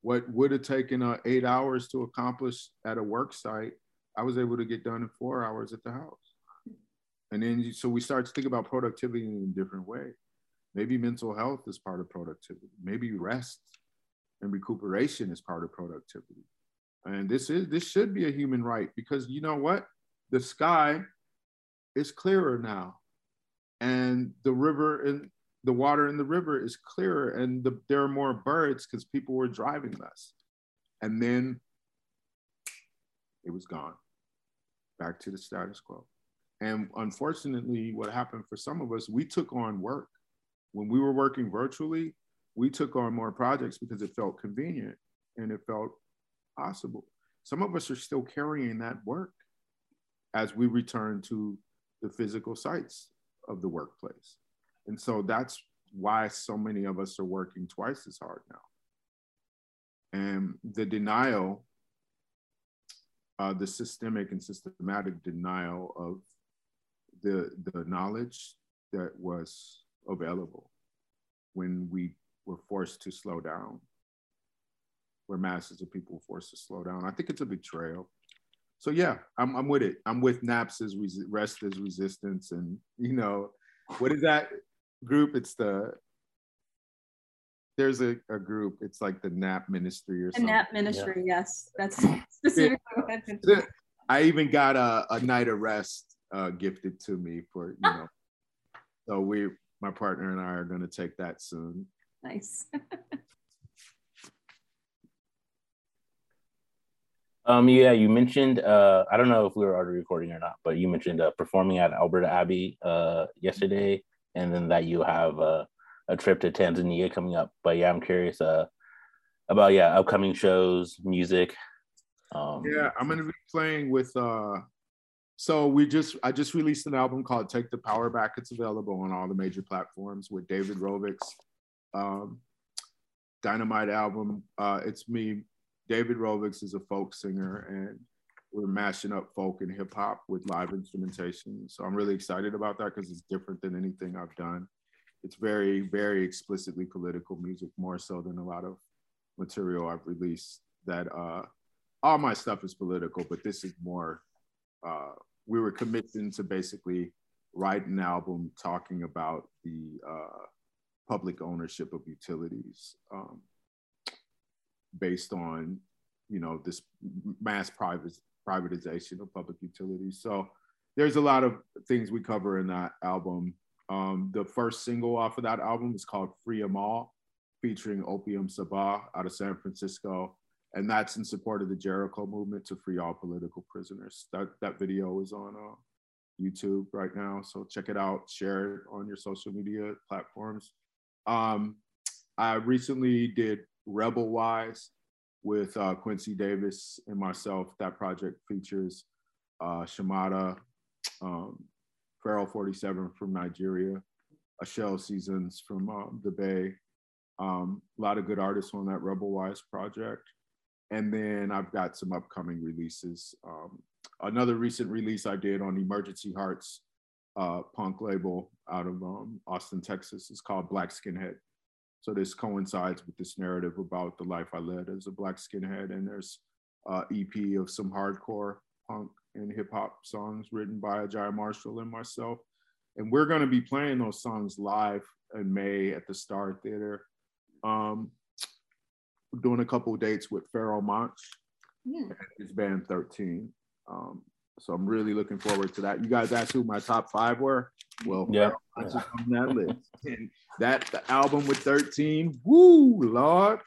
what would have taken uh, eight hours to accomplish at a work site, I was able to get done in four hours at the house And then so we start to think about productivity in a different way. Maybe mental health is part of productivity. Maybe rest and recuperation is part of productivity. And this is this should be a human right because you know what? The sky is clearer now. And the river and the water in the river is clearer and the, there are more birds because people were driving less. And then it was gone back to the status quo. And unfortunately, what happened for some of us, we took on work. When we were working virtually, we took on more projects because it felt convenient and it felt possible. Some of us are still carrying that work as we return to the physical sites of the workplace. And so that's why so many of us are working twice as hard now. And the denial, uh, the systemic and systematic denial of the, the knowledge that was available when we were forced to slow down, where masses of people were forced to slow down. I think it's a betrayal. So yeah, I'm, I'm with it. I'm with NAPS as res- rest as resistance, and you know, what is that group? It's the there's a, a group. It's like the NAP Ministry or The something. NAP ministry, yes, that's specifically what I've been told. I even got a, a night of rest uh, gifted to me for you know. so we, my partner and I, are going to take that soon. Nice. Um, yeah, you mentioned uh, I don't know if we were already recording or not, but you mentioned uh, performing at Alberta Abbey uh, yesterday, and then that you have uh, a trip to Tanzania coming up. But yeah, I'm curious uh, about yeah upcoming shows, music. Um, Yeah, I'm gonna be playing with. uh So we just I just released an album called "Take the Power Back." It's available on all the major platforms with David Rovics. Um, Dynamite album. Uh, it's me. David Rovics is a folk singer, and we're mashing up folk and hip hop with live instrumentation. So I'm really excited about that because it's different than anything I've done. It's very, very explicitly political music, more so than a lot of material I've released. That uh, all my stuff is political, but this is more. Uh, we were commissioned to basically write an album talking about the uh, public ownership of utilities, um, based on you know this mass private privatization of public utilities. So there's a lot of things we cover in that album. Um, the first single off of that album is called free "Free 'Em All," featuring Opium Sabah out of San Francisco and that's in support of the Jericho movement to free all political prisoners. That that video is on uh, YouTube right now, so check it out. Share it on your social media platforms. Um, I recently did Rebel Wise with uh, Quincy Davis and myself. That project features uh, Shamada, um, Pharaoh 47 from Nigeria, Ashell Seasons from um, the Bay. Um, a lot of good artists on that Rebel Wise project and then I've got some upcoming releases. Um, another recent release I did on Emergency Hearts uh, punk label out of um, Austin, Texas is called Black Skinhead. So this coincides with this narrative about the life I led as a Black skinhead, and there's uh, EP of some hardcore punk and hip hop songs written by Ajay Marshall and myself. And we're going to be playing those songs live in May at the Star Theater. Um, doing a couple dates with Pharoahe Monch Hmm. and his band 13. Um, so I'm really looking forward to that. You guys asked who my top five were? Well, Yeah. Pharoahe Monch is on that list. And that the album with 13, woo, Lord.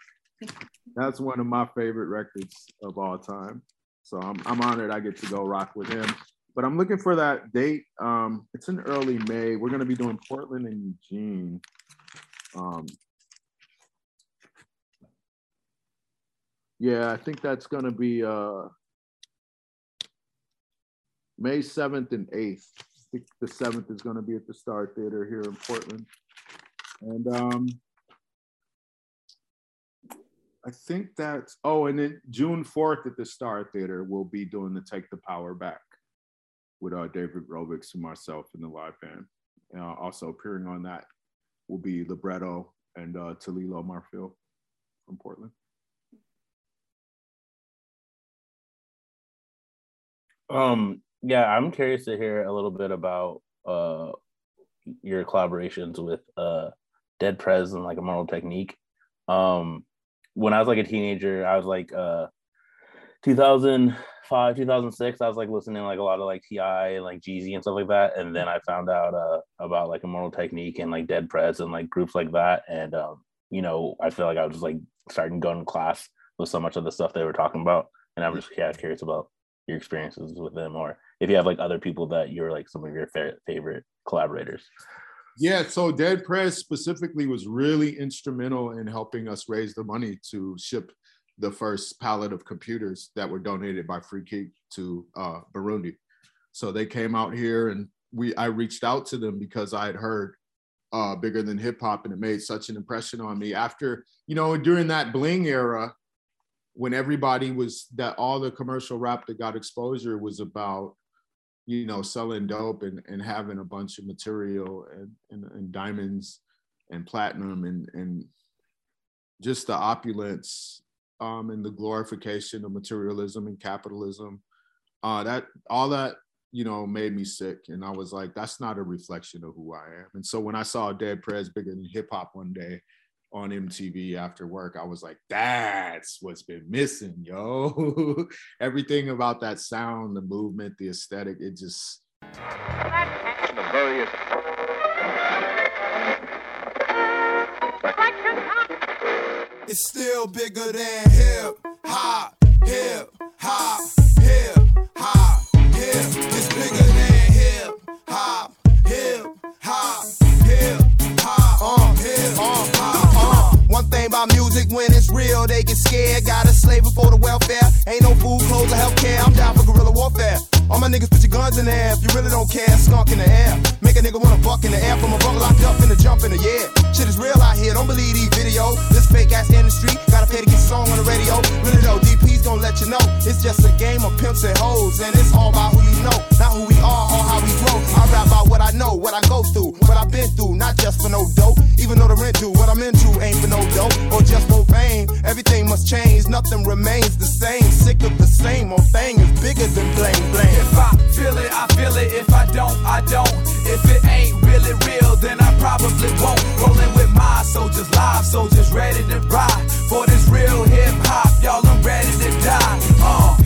That's one of my favorite records of all time. So I'm, I'm honored I get to go rock with him. But I'm looking for that date. Um, it's in early May. We're going to be doing Portland and Eugene. Um, Yeah, I think that's gonna be uh May 7th and 8th. I think the 7th is gonna be at the Star Theater here in Portland. And um I think that's oh, and then June 4th at the Star Theater, we'll be doing the Take the Power Back with uh, David Rovics and myself in the live band. Uh, also appearing on that will be Libretto and uh, Talilo Marfil from Portland. Um, yeah, I'm curious to hear a little bit about uh your collaborations with uh Dead Prez and like Immortal Technique. Um when I was like a teenager, I was like uh 2005, 2006, I was like listening like a lot of like TI and like Jeezy and stuff like that. And then I found out uh about like Immortal Technique and like Dead Prez and like groups like that. And um, you know, I feel like I was just like starting going to class with so much of the stuff they were talking about. And I'm just yeah, curious about your experiences with them or if you have like other people that you're like some of your fa- favorite collaborators. Yeah, so Dead Prez specifically was really instrumental in helping us raise the money to ship the first pallet of computers that were donated by Free Geek to uh, Burundi. So they came out here and we I reached out to them because I had heard uh, bigger than hip hop and it made such an impression on me after you know during that bling era when everybody was that all the commercial rap that got exposure was about you know selling dope and, and having a bunch of material and, and, and diamonds and platinum and and just the opulence um, and the glorification of materialism and capitalism. Uh, that all that you know made me sick. And i was like that's not a reflection of who i am. And so when i saw dead prez bigger than hip hop one day on MTV after work, I was like, that's what's been missing, yo. Everything about that sound, the movement, the aesthetic, it just. It's still bigger than hip hop, hip hop, when it's real, they get scared. Got a slave for the welfare. Ain't no food, clothes, or healthcare. I'm down for guerrilla warfare. All my niggas put your guns in the air if you really don't care. Skunk in the air. Make a nigga wanna buck in the air from a bunk locked up in the jump in the air. Shit is real out here, don't believe these videos. This fake ass industry, gotta pay to get song on the radio. Really though, DP's gonna let you know. It's just a game of pimps and hoes, and it's all about who you know, not who we are rap about what I know, what I go through, what I've been through, not just for no dope. Even though the rent due, what I'm into ain't for no dope or just for fame. Everything must change, nothing remains the same. Sick of the same old thing is bigger than blame blame. If I feel it, I feel it. If I don't, I don't. If it ain't really real, then I probably won't. Rolling with my soldiers, live soldiers, ready to ride for this real hip hop. Y'all, I'm ready to die. Uh.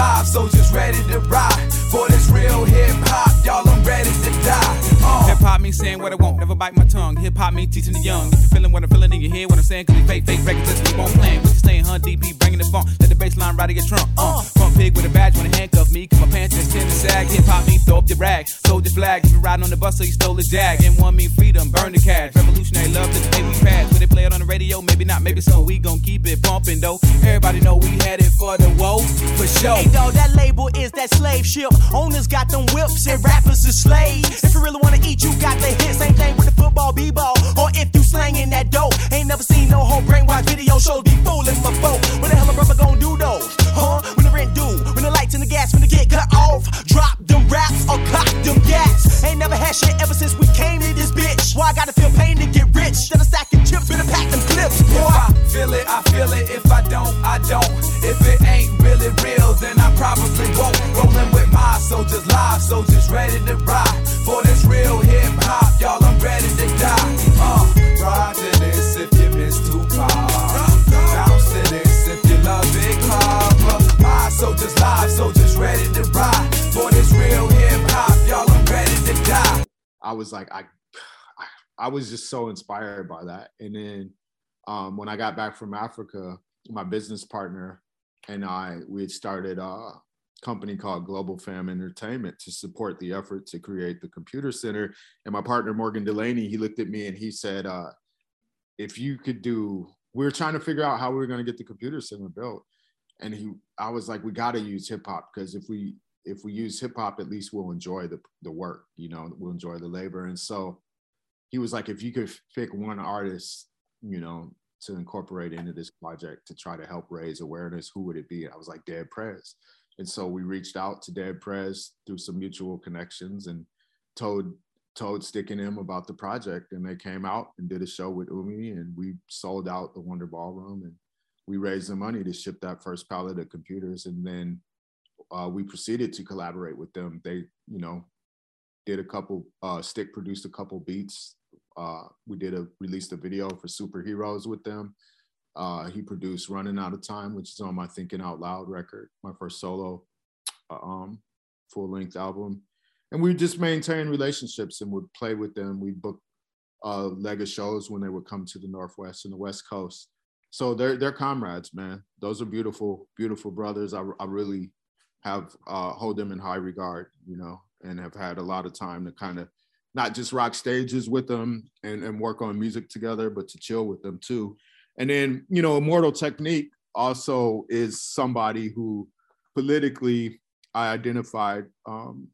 Live soldiers, ready to ride for this real hip hop. Y'all, hop means saying what I want, never bite my tongue. Hip hop means teaching the young. If you feeling what I'm feeling in your head, what I'm saying, cause we fake, fake records, let's keep on playing. We just staying, huh? DP bringing the funk, let the bass line ride against trunk. Uh, front pig with a badge, wanna handcuff me, cause my pants just tend to sag. Hip hop means throw up your rag, soldier flag. If you riding on the bus, so you stole a jag. And one mean freedom, burn the cash. Revolutionary love, this the day we pass. Will they play it on the radio? Maybe not, maybe so. We gon' keep it pumping though. Everybody know we had it for the woe, for sure. Hey, dog, that label is that slave ship. Owners got them whips and rappers are slaves. If you really wanna eat, you got the hit. Same thing with the football, b-ball. Or if you slanging that dope, ain't never seen no whole brainwash video shows be fooling my folk. What the hell a brother gonna do those? Huh? When the rent due, when the lights and the gas, when the get cut off, drop them raps or cock them gas. Ain't never had shit ever since we came to this bitch. Why I gotta feel pain to get rich? Instead of stacking chips, better pack them clips, boy. If. I feel it, I feel it. If I don't, I don't. If it ain't really real, then I probably won't. Rolling with soldiers, live soldiers, ready to ride for this real hip hop. Y'all, I'm ready to die. Uh, this if you miss Tupac. This if you love. My soldiers, live soldiers, ready to ride for this real hip hop. Y'all, I'm ready to die. I was like, I, I was just so inspired by that. And then um, when I got back from Africa, my business partner and I, we had started a company called Global Fam Entertainment to support the effort to create the computer center. And my partner, Morgan Delaney, he looked at me and he said, uh, if you could do, we were trying to figure out how we were going to get the computer center built. And he, I was like, we got to use hip hop because if we, if we use hip hop, at least we'll enjoy the, the work, you know, we'll enjoy the labor. And so he was like, if you could pick one artist, you know, to incorporate into this project to try to help raise awareness, who would it be? I was like, Dead Prez. And so we reached out to Dead Prez through some mutual connections and told told Stic and him about the project. And they came out and did a show with Umi and we sold out the Wonder Ballroom and we raised the money to ship that first pallet of computers, and then uh, we proceeded to collaborate with them. They, you know, did a couple. Uh, Stic produced a couple beats. Uh, we did a released a video for Superheroes with them. Uh, he produced Running Out of Time, which is on my Thinking Out Loud record, my first solo uh, um, full length album. And we just maintained relationships and would play with them. We'd book uh, leg of shows when they would come to the Northwest and the West Coast. So they're, they're comrades, man. Those are beautiful, beautiful brothers. I, I really have uh, hold them in high regard, you know, and have had a lot of time to kind of not just rock stages with them and, and work on music together, but to chill with them too. And then, you know, Immortal Technique also is somebody who politically I identified um,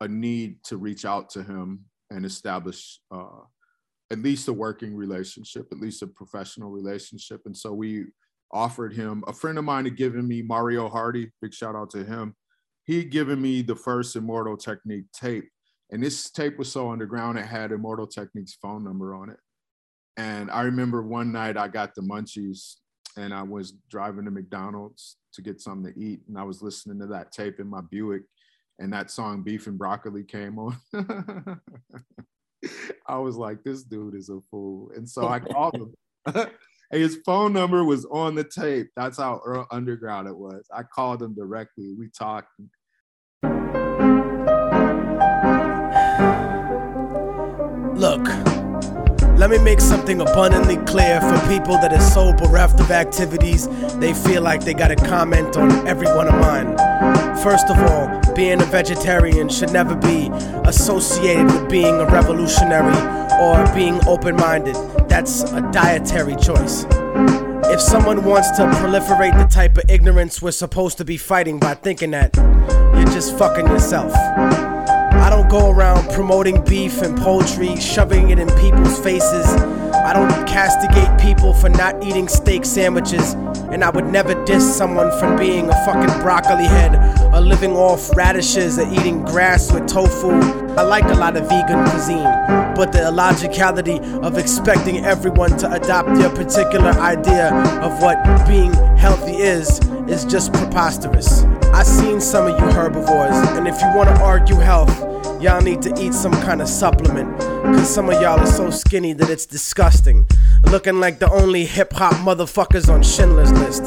a need to reach out to him and establish uh, at least a working relationship, at least a professional relationship. And so we offered him, a friend of mine had given me Mario Hardy, big shout out to him. He'd given me the first Immortal Technique tape. And this tape was so underground, it had Immortal Technique's phone number on it. And I remember one night I got the munchies and I was driving to McDonald's to get something to eat. And I was listening to that tape in my Buick and that song Beef and Broccoli came on. I was like, this dude is a fool. And so I called him. his phone number was on the tape. That's how underground it was. I called him directly. We talked. Let me make something abundantly clear for people that are so bereft of activities they feel like they gotta comment on every one of mine. First of all, being a vegetarian should never be associated with being a revolutionary or being open minded. That's a dietary choice. If someone wants to proliferate the type of ignorance we're supposed to be fighting by thinking that, you're just fucking yourself. Go around promoting beef and poultry, shoving it in people's faces. I don't castigate people for not eating steak sandwiches, and I would never diss someone for being a fucking broccoli head or living off radishes or eating grass with tofu. I like a lot of vegan cuisine, but the illogicality of expecting everyone to adopt your particular idea of what being healthy is is just preposterous. I've seen some of you herbivores, and if you want to argue health, y'all need to eat some kind of supplement. Cause some of y'all are so skinny that it's disgusting. Looking like the only hip hop motherfuckers on Schindler's List.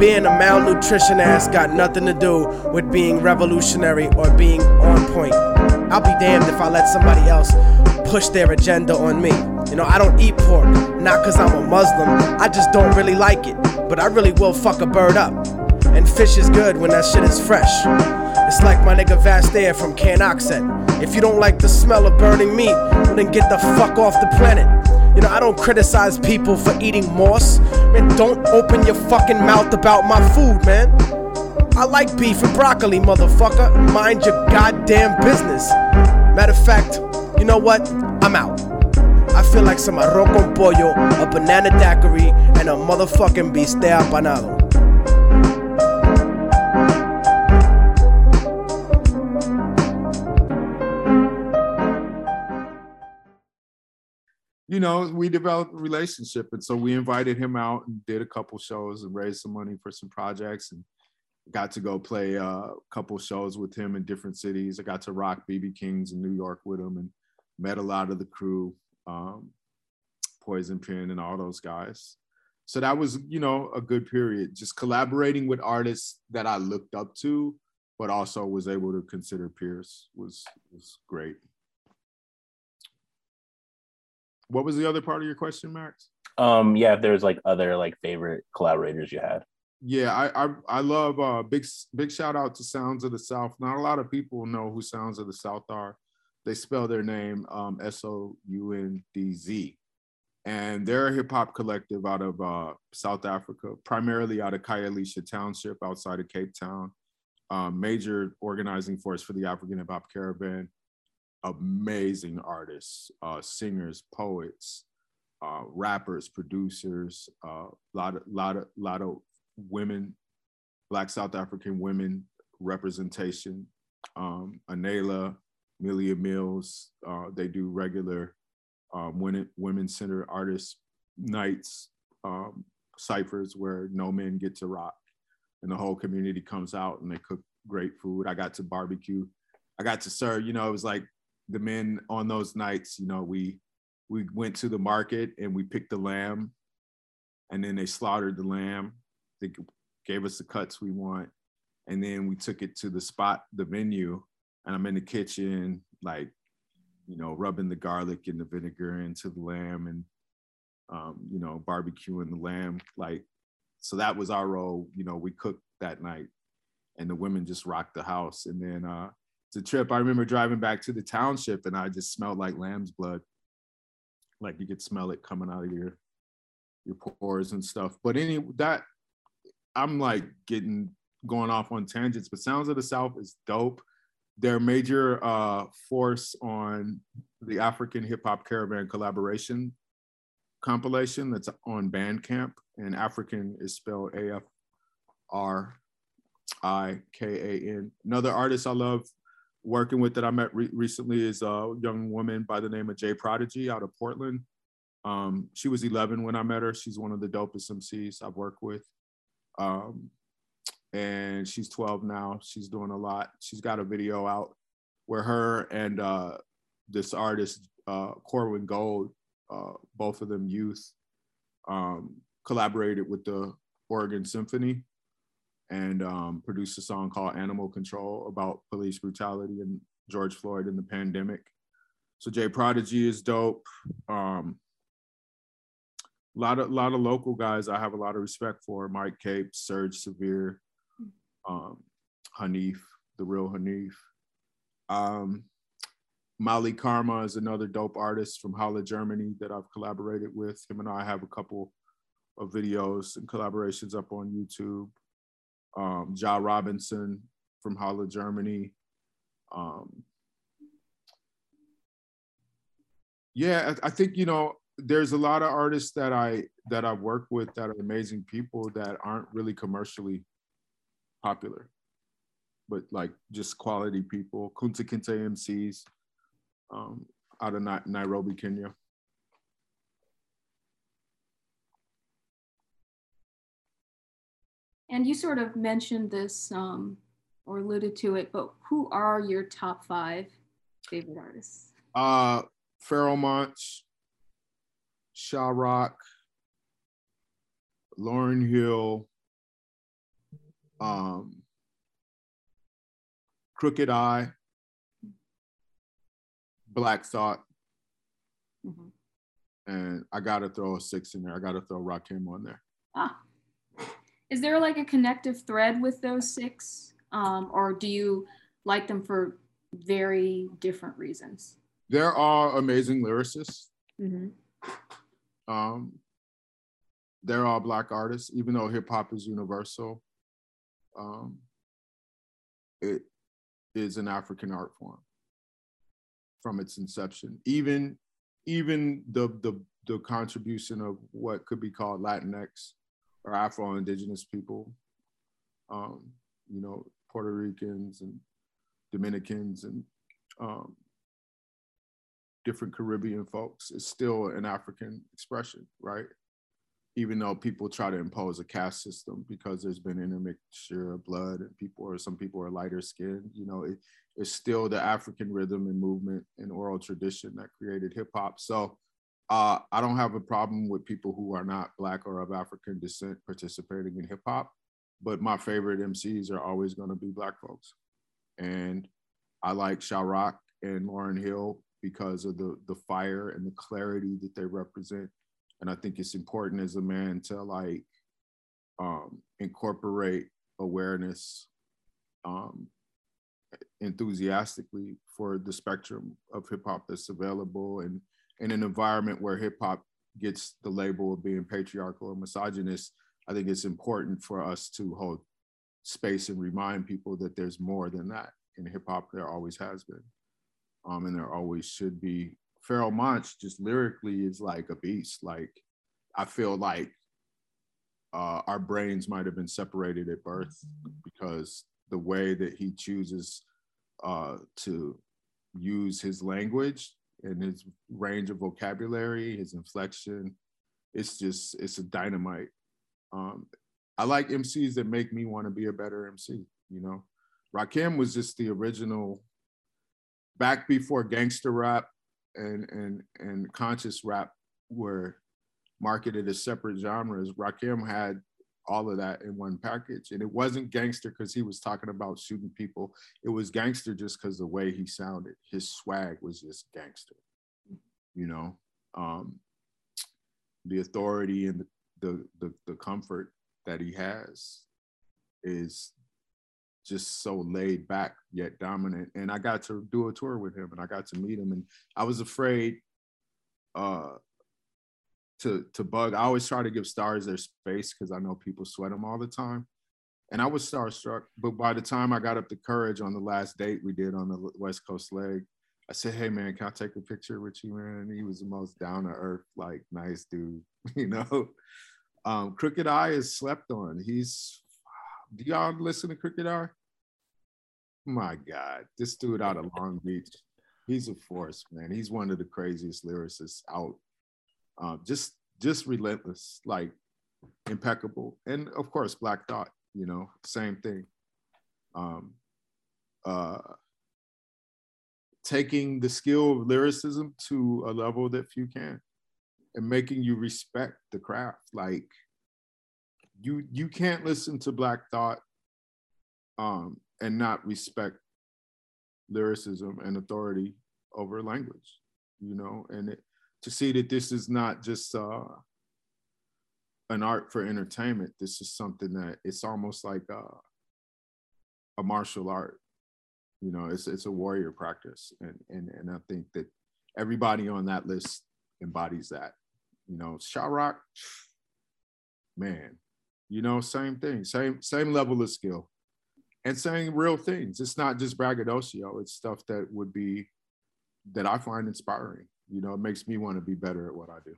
Being a malnutrition ass got nothing to do with being revolutionary or being on point. I'll be damned if I let somebody else push their agenda on me. You know, I don't eat pork, not cause I'm a Muslim, I just don't really like it. But I really will fuck a bird up. And fish is good when that shit is fresh. It's like my nigga Vast Aire from Can Oxet. If you don't like the smell of burning meat, then get the fuck off the planet. You know, I don't criticize people for eating moss. Man, don't open your fucking mouth about my food, man. I like beef and broccoli, motherfucker. Mind your goddamn business. Matter of fact, you know what? I'm out. I feel like some arroz con pollo, a banana daiquiri, and a motherfucking bistec apanado. You know, we developed a relationship. And so we invited him out and did a couple shows and raised some money for some projects and got to go play a couple shows with him in different cities. I got to rock BB Kings in New York with him and met a lot of the crew, um, Poison Pen and all those guys. So that was, you know, a good period. Just collaborating with artists that I looked up to, but also was able to consider peers was was great. What was the other part of your question, Max? Um, yeah, if there's like other like favorite collaborators you had. Yeah, I I, I love uh big big shout out to Soundz of the South. Not a lot of people know who Soundz of the South are. They spell their name um, S O U N D Z, and they're a hip hop collective out of uh, South Africa, primarily out of Khayelitsha Township outside of Cape Town. Um, major organizing force for the African Hip Hop Caravan amazing artists, uh, singers, poets, uh, rappers, producers, a uh, lot of lot of lot of women, Black South African women representation. Um, Anela, Milia Mills, uh, they do regular um, women women center artist nights. Um, ciphers where no men get to rock, and the whole community comes out and they cook great food. I got to barbecue. I got to serve. You know, it was like the men on those nights. You know, we we went to the market and we picked the lamb, and then they slaughtered the lamb. They gave us the cuts we want, and then we took it to the spot, the venue, and I'm in the kitchen, like, you know, rubbing the garlic and the vinegar into the lamb and, um, you know, barbecuing the lamb. Like, so that was our role. You know, we cooked that night and the women just rocked the house. And then uh, the trip, I remember driving back to the township and I just smelled like lamb's blood. Like you could smell it coming out of your your pores and stuff. But any that I'm like getting going off on tangents, but Soundz of the South is dope. They're major uh, force on the African Hip Hop Caravan collaboration compilation that's on Bandcamp, and African is spelled A F R I K A N. Another artist I love working with that I met re- recently is a young woman by the name of Jay Prodigy out of Portland. Um, she was 11 when I met her. She's one of the dopest MCs I've worked with. Um, and she's 12 now. She's doing a lot. She's got a video out where her and uh, this artist, uh, Corwin Gold, uh, both of them youth, um, collaborated with the Oregon Symphony and um, produced a song called Animal Control about police brutality and George Floyd in the pandemic. So Jay Prodigy is dope. Um, a lot of lot of local guys I have a lot of respect for. Mic Capes, Serge Severe, um, Hanif, the real Hanif. Um, Mali Karma is another dope artist from Halle, Germany that I've collaborated with. Him and I have a couple of videos and collaborations up on YouTube. Um, Ja Robinson from Halle, Germany. Um, yeah, I, I think you know there's a lot of artists that I that I've worked with that are amazing people that aren't really commercially popular, but like just quality people. Kunta Kinte MCs um, out of Nairobi, Kenya. And you sort of mentioned this um, or alluded to it, but who are your top five favorite artists? Uh, Pharoahe Monch, Sha Rock, Lauryn Hill, um, Crooked I, Black Thought, mm-hmm. and I gotta throw a six in there. I gotta throw Rakim on there. Ah, is there like a connective thread with those six, um, or do you like them for very different reasons? There are amazing lyricists. Mm-hmm. Um, they're all black artists, even though hip hop is universal um, it is an African art form from its inception. Even even the the the contribution of what could be called Latinx or Afro Indigenous people, um, you know, Puerto Ricans and Dominicans and um, different Caribbean folks is still an African expression, right? even though people try to impose a caste system because there's been intermixture of blood and people or some people are lighter skinned you know it, it's still the african rhythm and movement and oral tradition that created hip hop so uh, i don't have a problem with people who are not black or of african descent participating in hip hop but my favorite mcs are always going to be black folks. And i like Rock and Lauryn Hill because of the the fire and the clarity that they represent. And I think it's important as a man to like um, incorporate awareness um, enthusiastically for the spectrum of hip hop that's available, and in an environment where hip hop gets the label of being patriarchal or misogynist, I think it's important for us to hold space and remind people that there's more than that in hip hop. There always has been, um, and there always should be Pharoahe Monch just lyrically is like a beast. Like I feel like uh, our brains might have been separated at birth because the way that he chooses uh, to use his language and his range of vocabulary, his inflection, it's just it's a dynamite. Um, I like MCs that make me want to be a better MC. You know, Rakim was just the original. Back before gangster rap and and and conscious rap were marketed as separate genres, Rakim had all of that in one package. And it wasn't gangster because he was talking about shooting people. It was gangster just because the way he sounded. His swag was just gangster. You know, um, the authority and the, the the comfort that he has is just so laid back yet dominant. And I got to do a tour with him and I got to meet him. And I was afraid uh to to bug. I always try to give stars their space because I know people sweat them all the time. And I was starstruck, but by the time I got up the courage on the last date we did on the West Coast leg, I said, "Hey man, can I take a picture with you, man?" And he was the most down to earth, like nice dude, you know. Um, Crooked I is slept on. He's do y'all listen to Crooked I? My God, this dude out of Long Beach, he's a force, man. He's one of the craziest lyricists out. Um, just just relentless, like impeccable, and of course Black Thought. You know, same thing. Um, uh, taking the skill of lyricism to a level that few can and making you respect the craft like you you can't listen to black thought um and not respect lyricism and authority over language you know and it, to see that this is not just uh an art for entertainment. This is something that it's almost like uh, a martial art. You know it's it's a warrior practice. And and and i think that everybody on that list embodies that. You know Sha-Rock man you know same thing same same level of skill. And saying real things. It's not just braggadocio. It's stuff that would be that i find inspiring you know it makes me want to be better at what i do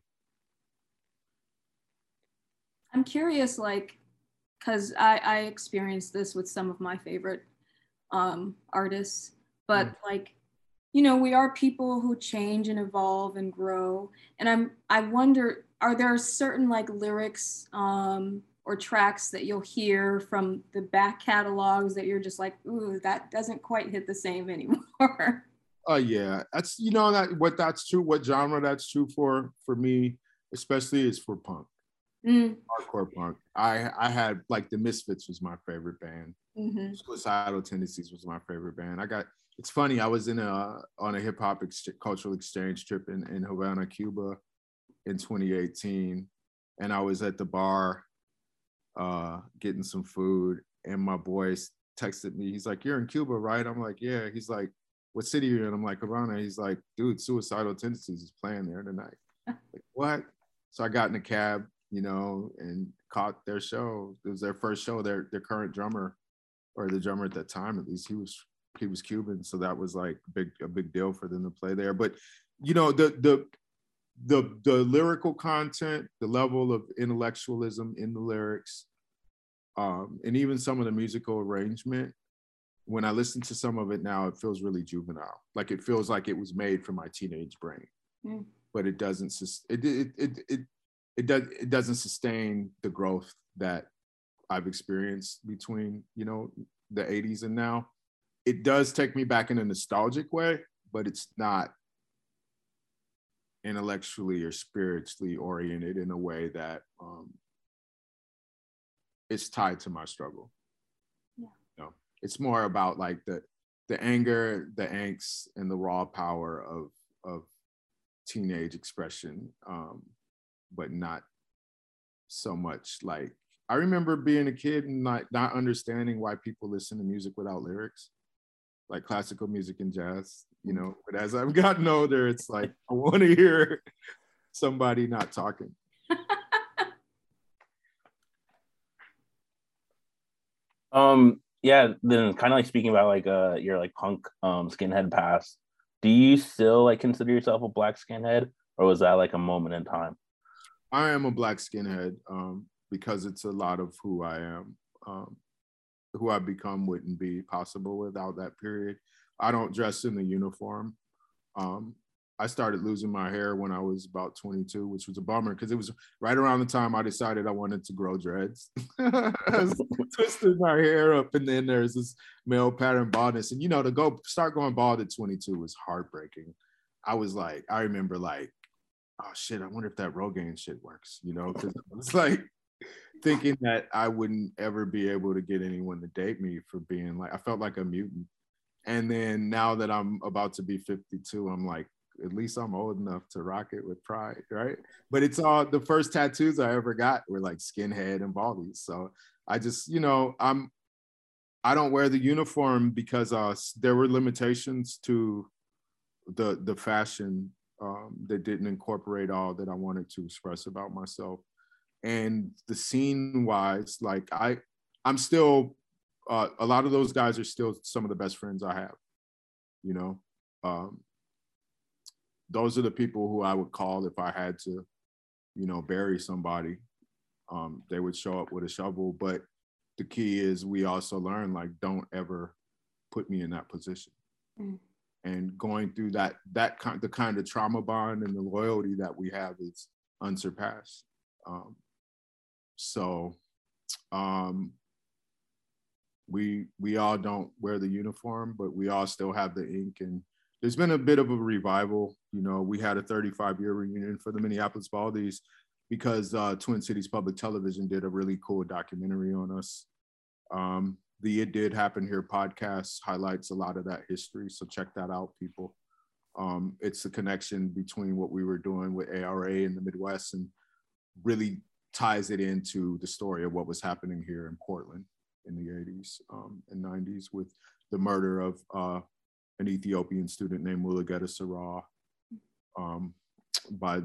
I'm curious, like, because I, I experienced this with some of my favorite um, artists, but Mm. like, you know, we are people who change and evolve and grow. And I'm I wonder, are there certain like lyrics um, or tracks that you'll hear from the back catalogs that you're just like, ooh, that doesn't quite hit the same anymore? Oh yeah, that's you know that what that's true. What genre that's true for for me, especially is for punk, Mm, hardcore punk. I I had like the Misfits was my favorite band. mhm. Suicidal Tendencies was my favorite band. I got. It's funny. I was in a on a hip hop ex- cultural exchange trip in in Havana, Cuba, in 2018, and I was at the bar, uh, getting some food, and my boys texted me. He's like, "You're in Cuba, right?" I'm like, "Yeah." He's like, "What city are you in?" I'm like, "Havana." He's like, "Dude, Suicidal Tendencies is playing there tonight." like, what? So I got in a cab, you know, and caught their show. It was their first show. Their their current drummer, or the drummer at that time at least, he was he was Cuban, so that was like big a big deal for them to play there. But you know, the the the the lyrical content, the level of intellectualism in the lyrics, um, and even some of the musical arrangement. When I listen to some of it now, it feels really juvenile. Like it feels like it was made for my teenage brain Mm. but it doesn't it it it it, it does it doesn't sustain the growth that I've experienced between you know the 80s and now. It does take me back in a nostalgic way, but it's not intellectually or spiritually oriented in a way that um, it's tied to my struggle. It's more about like the the anger, the angst, and the raw power of of teenage expression, um, but not so much like I remember being a kid and not not understanding why people listen to music without lyrics, like classical music and jazz, you know. But as I've gotten older, it's like I want to hear somebody not talking. Um, yeah, then kind of like speaking about like uh your like punk um skinhead past, do you still like consider yourself a black skinhead or was that like a moment in time? I am a black skinhead um, because it's a lot of who I am. Um, who I've become wouldn't be possible without that period. I don't dress in the uniform. Um, I started losing my hair when I was about 22, which was a bummer because it was right around the time I decided I wanted to grow dreads. Twisted my hair up, and then there's this male pattern baldness. And you know, to go start going bald at 22 was heartbreaking. I was like, I remember like, oh shit, I wonder if that Rogaine shit works, you know, because it's like thinking that I wouldn't ever be able to get anyone to date me for being like, I felt like a mutant. And then now that I'm about to be 52, I'm like, at least I'm old enough to rock it with pride, right? But it's all the first tattoos I ever got were like skinhead and baldies. So I just, you know, I'm I don't wear the uniform because uh there were limitations to the the fashion um, that didn't incorporate all that I wanted to express about myself. And the scene wise, like I I'm still uh, a lot of those guys are still some of the best friends I have, you know. Um, those are the people who I would call if I had to, you know, bury somebody. Um, they would show up with a shovel. But the key is we also learn like don't ever put me in that position. Mm. And going through that that kind the kind of trauma bond and the loyalty that we have is unsurpassed. Um, so um, we we all don't wear the uniform, but we all still have the ink and there's been a bit of a revival. You know, we had a 35 year reunion for the Minneapolis Baldies because uh, Twin Cities Public Television did a really cool documentary on us. Um, the It Did Happen Here podcast highlights a lot of that history. So check that out, people. Um, it's the connection between what we were doing with ARA in the Midwest and really ties it into the story of what was happening here in Portland in the 80s um, and 90s with the murder of uh, an Ethiopian student named Mulugeta Seraw um, by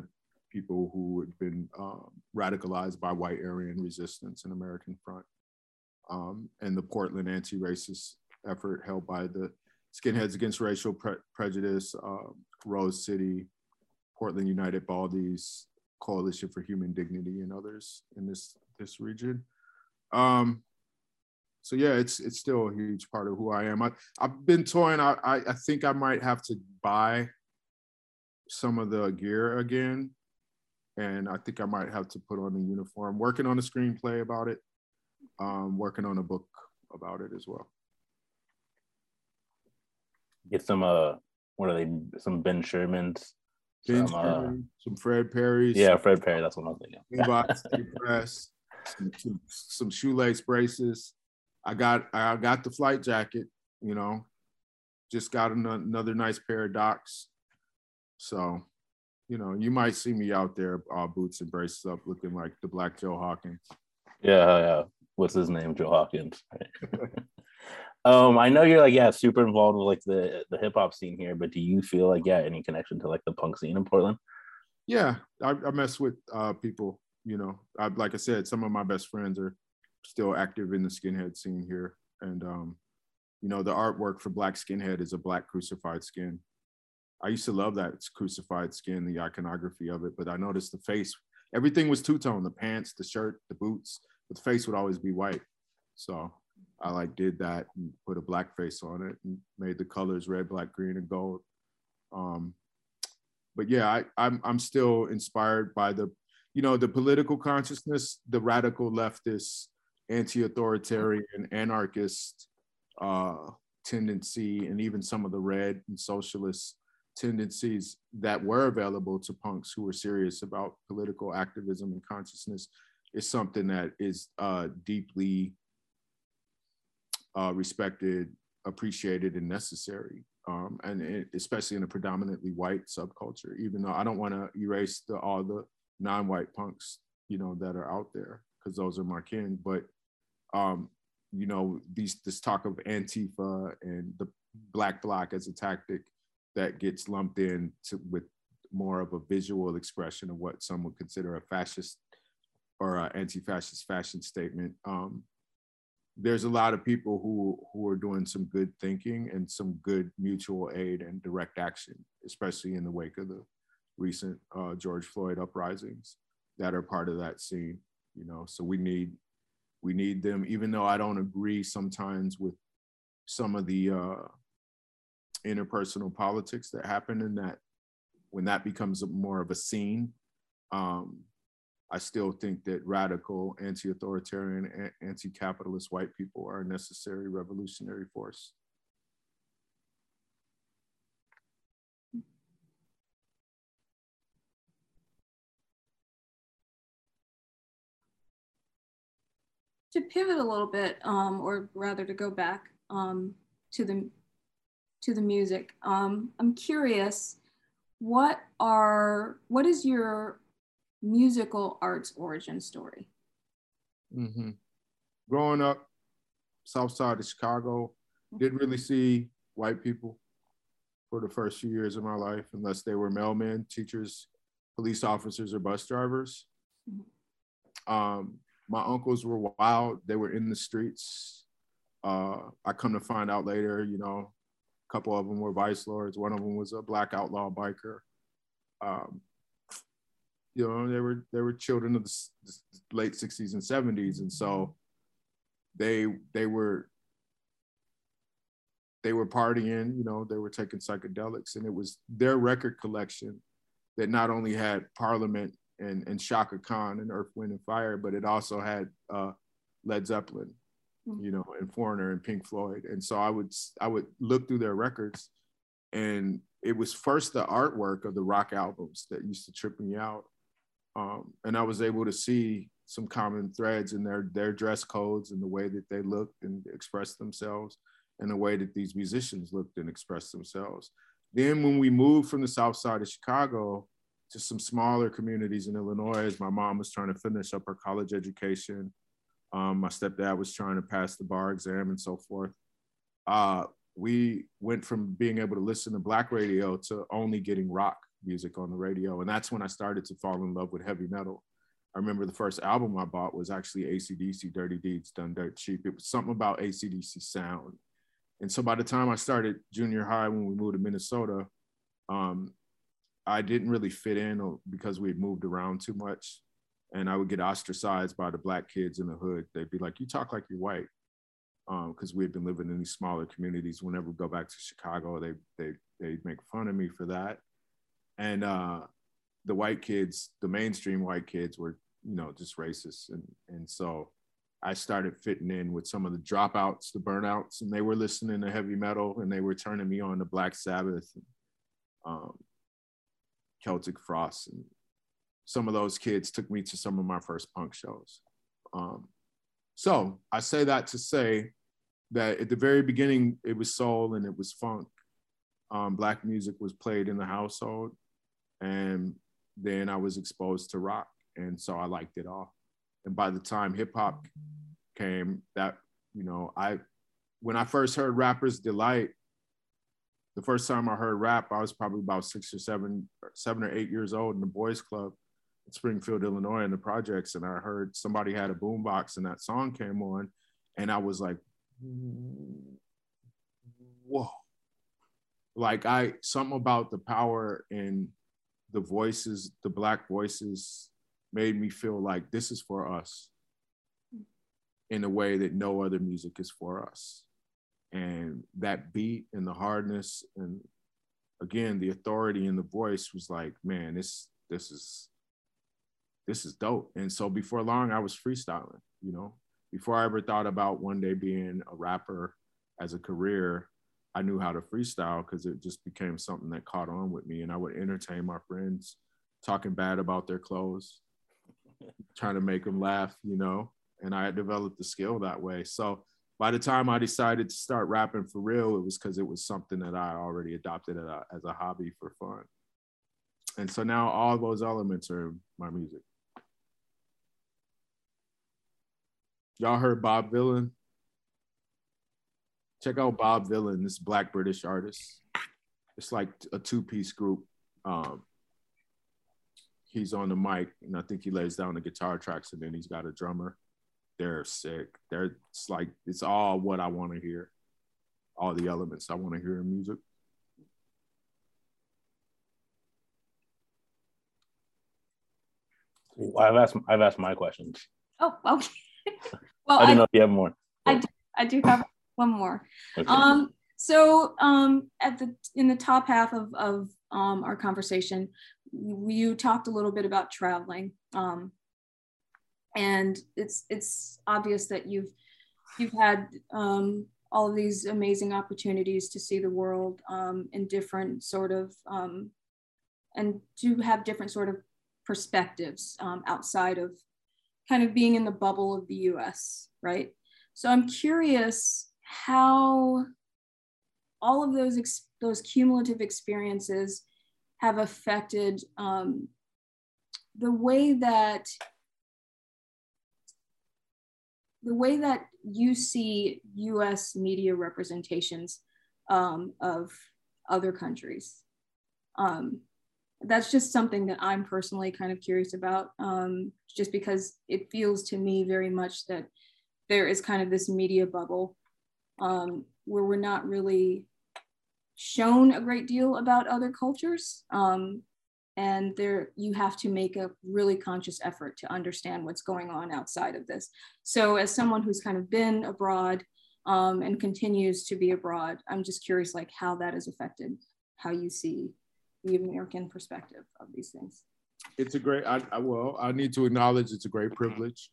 people who had been uh, radicalized by white Aryan resistance and American Front. Um, and the Portland anti-racist effort held by the Skinheads Against Racial Pre- Prejudice, uh, Rose City, Portland United Baldies, Coalition for Human Dignity, and others in this this region. Um, so yeah, it's it's still a huge part of who I am. I, I've been toying. I, I, I think I might have to buy some of the gear again, and I think I might have to put on the uniform. Working on a screenplay about it. Um, working on a book about it as well. Get some uh, what are they? Some Ben Sherman's. Ben some, Sherman, uh, some Fred Perry's. Yeah, Fred Perry. That's what I'm thinking. press, some, some, some shoelace braces. I got I got the flight jacket, you know, just got an- another nice pair of Docs. So, you know, you might see me out there, uh, boots and braces up, looking like the Black Joe Hawkins. Yeah, yeah. What's his name? Joe Hawkins. um, I know you're like yeah, super involved with like the the hip hop scene here, but do you feel like yeah, any connection to like the punk scene in Portland? Yeah, I, I mess with uh, people. You know, I, like I said, some of my best friends are still active in the skinhead scene here. And, um, you know, the artwork for Black Skinhead is a black crucified skin. I used to love that crucified skin, the iconography of it, but I noticed the face, everything was two tone the pants, the shirt, the boots, but the face would always be white. So I like did that and put a black face on it and made the colors red, black, green, and gold. Um, but yeah, I, I'm I'm still inspired by the, you know, the political consciousness, the radical leftist anti-authoritarian, anarchist uh, tendency, and even some of the red and socialist tendencies that were available to punks who were serious about political activism and consciousness is something that is uh, deeply uh, respected, appreciated, and necessary. Um, and it, especially in a predominantly white subculture, even though I don't want to erase the, all the non-white punks, you know, that are out there because those are my kin. But um, you know, these this talk of Antifa and the Black Bloc as a tactic that gets lumped in to, with more of a visual expression of what some would consider a fascist or an anti-fascist fashion statement. Um, there's a lot of people who who are doing some good thinking and some good mutual aid and direct action, especially in the wake of the recent uh, George Floyd uprisings that are part of that scene. You know, so we need we need them, even though I don't agree sometimes with some of the uh, interpersonal politics that happen in that when that becomes more of a scene, um, I still think that radical, anti-authoritarian, anti-capitalist white people are a necessary revolutionary force. To pivot a little bit, um, or rather to go back um, to the to the music. Um, I'm curious, what are what is your musical arts origin story? Mm-hmm. Growing up, South Side of Chicago, didn't really see white people for the first few years of my life, unless they were mailmen, teachers, police officers, or bus drivers. Um, my uncles were wild; they were in the streets. Uh, I come to find out later, you know, a couple of them were vice lords. One of them was a black outlaw biker. Um, you know, they were they were children of the, the late '60s and '70s, and so they they were they were partying. You know, they were taking psychedelics, and it was their record collection that not only had Parliament and and Chaka Khan and Earth, Wind and Fire, but it also had uh, Led Zeppelin, you know, and Foreigner and Pink Floyd. And so I would I would look through their records, and it was first the artwork of the rock albums that used to trip me out, um, and I was able to see some common threads in their their dress codes and the way that they looked and expressed themselves, and the way that these musicians looked and expressed themselves. Then when we moved from the South Side of Chicago to some smaller communities in Illinois, as my mom was trying to finish up her college education, um, my stepdad was trying to pass the bar exam and so forth. Uh, we went from being able to listen to black radio to only getting rock music on the radio. And that's when I started to fall in love with heavy metal. I remember the first album I bought was actually ACDC Dirty Deeds Done Dirt Cheap. It was something about ACDC sound. And so by the time I started junior high when we moved to Minnesota, um, I didn't really fit in or- because we had moved around too much. And I would get ostracized by the black kids in the hood. They'd be like, You talk like you're white. Because we had been living in these smaller communities. Whenever we go back to Chicago, they they they make fun of me for that. And uh, the white kids, the mainstream white kids, were you know just racist, and and so I started fitting in with some of the dropouts, the burnouts, and they were listening to heavy metal, and they were turning me on to Black Sabbath, and, um, Celtic Frost, and some of those kids took me to some of my first punk shows. Um, so I say that to say that at the very beginning, it was soul and it was funk. Um, black music was played in the household, and then I was exposed to rock, and so I liked it all. And by the time hip hop came, that you know, I when I first heard Rappers Delight, the first time I heard rap, I was probably about six or seven, seven or eight years old in the boys' club in Springfield, Illinois, in the projects, and I heard somebody had a boombox and that song came on, and I was like, whoa. Like I something about the power in the voices, the black voices made me feel like this is for us in a way that no other music is for us. And that beat and the hardness and again the authority in the voice was like, man, this this is this is dope. And so before long I was freestyling, you know. Before I ever thought about one day being a rapper as a career, I knew how to freestyle because it just became something that caught on with me. And I would entertain my friends talking bad about their clothes, trying to make them laugh, you know. And I had developed the skill that way. So by the time I decided to start rapping for real, it was because it was something that I already adopted as a, hobby for fun. And so now all those elements are my music. Y'all heard Bob Vylan? Check out Bob Vylan, this black British artist. It's like a two-piece group. Um, he's on the mic, and I think he lays down the guitar tracks, and then he's got a drummer. They're sick. They're it's like it's all what I want to hear, all the elements I want to hear in music. I've asked I've asked my questions. Oh, okay. well, I don't know if you have more. I do, I do have one more. Okay. Um, so um, at the in the top half of of um, our conversation, you talked a little bit about traveling, um, and it's it's obvious that you've you've had um, all of these amazing opportunities to see the world um, in different sort of um, and to have different sort of perspectives um, outside of kind of being in the bubble of the US, right? So I'm curious how all of those ex- those cumulative experiences have affected um, the way that the way that you see US media representations um, of other countries. Um, that's just something that I'm personally kind of curious about, um, just because it feels to me very much that there is kind of this media bubble um, where we're not really shown a great deal about other cultures. Um, and there you have to make a really conscious effort to understand what's going on outside of this. So as someone who's kind of been abroad um, and continues to be abroad i'm just curious like how that has affected how you see the american perspective of these things. It's a great I, I well i need to acknowledge it's a great privilege.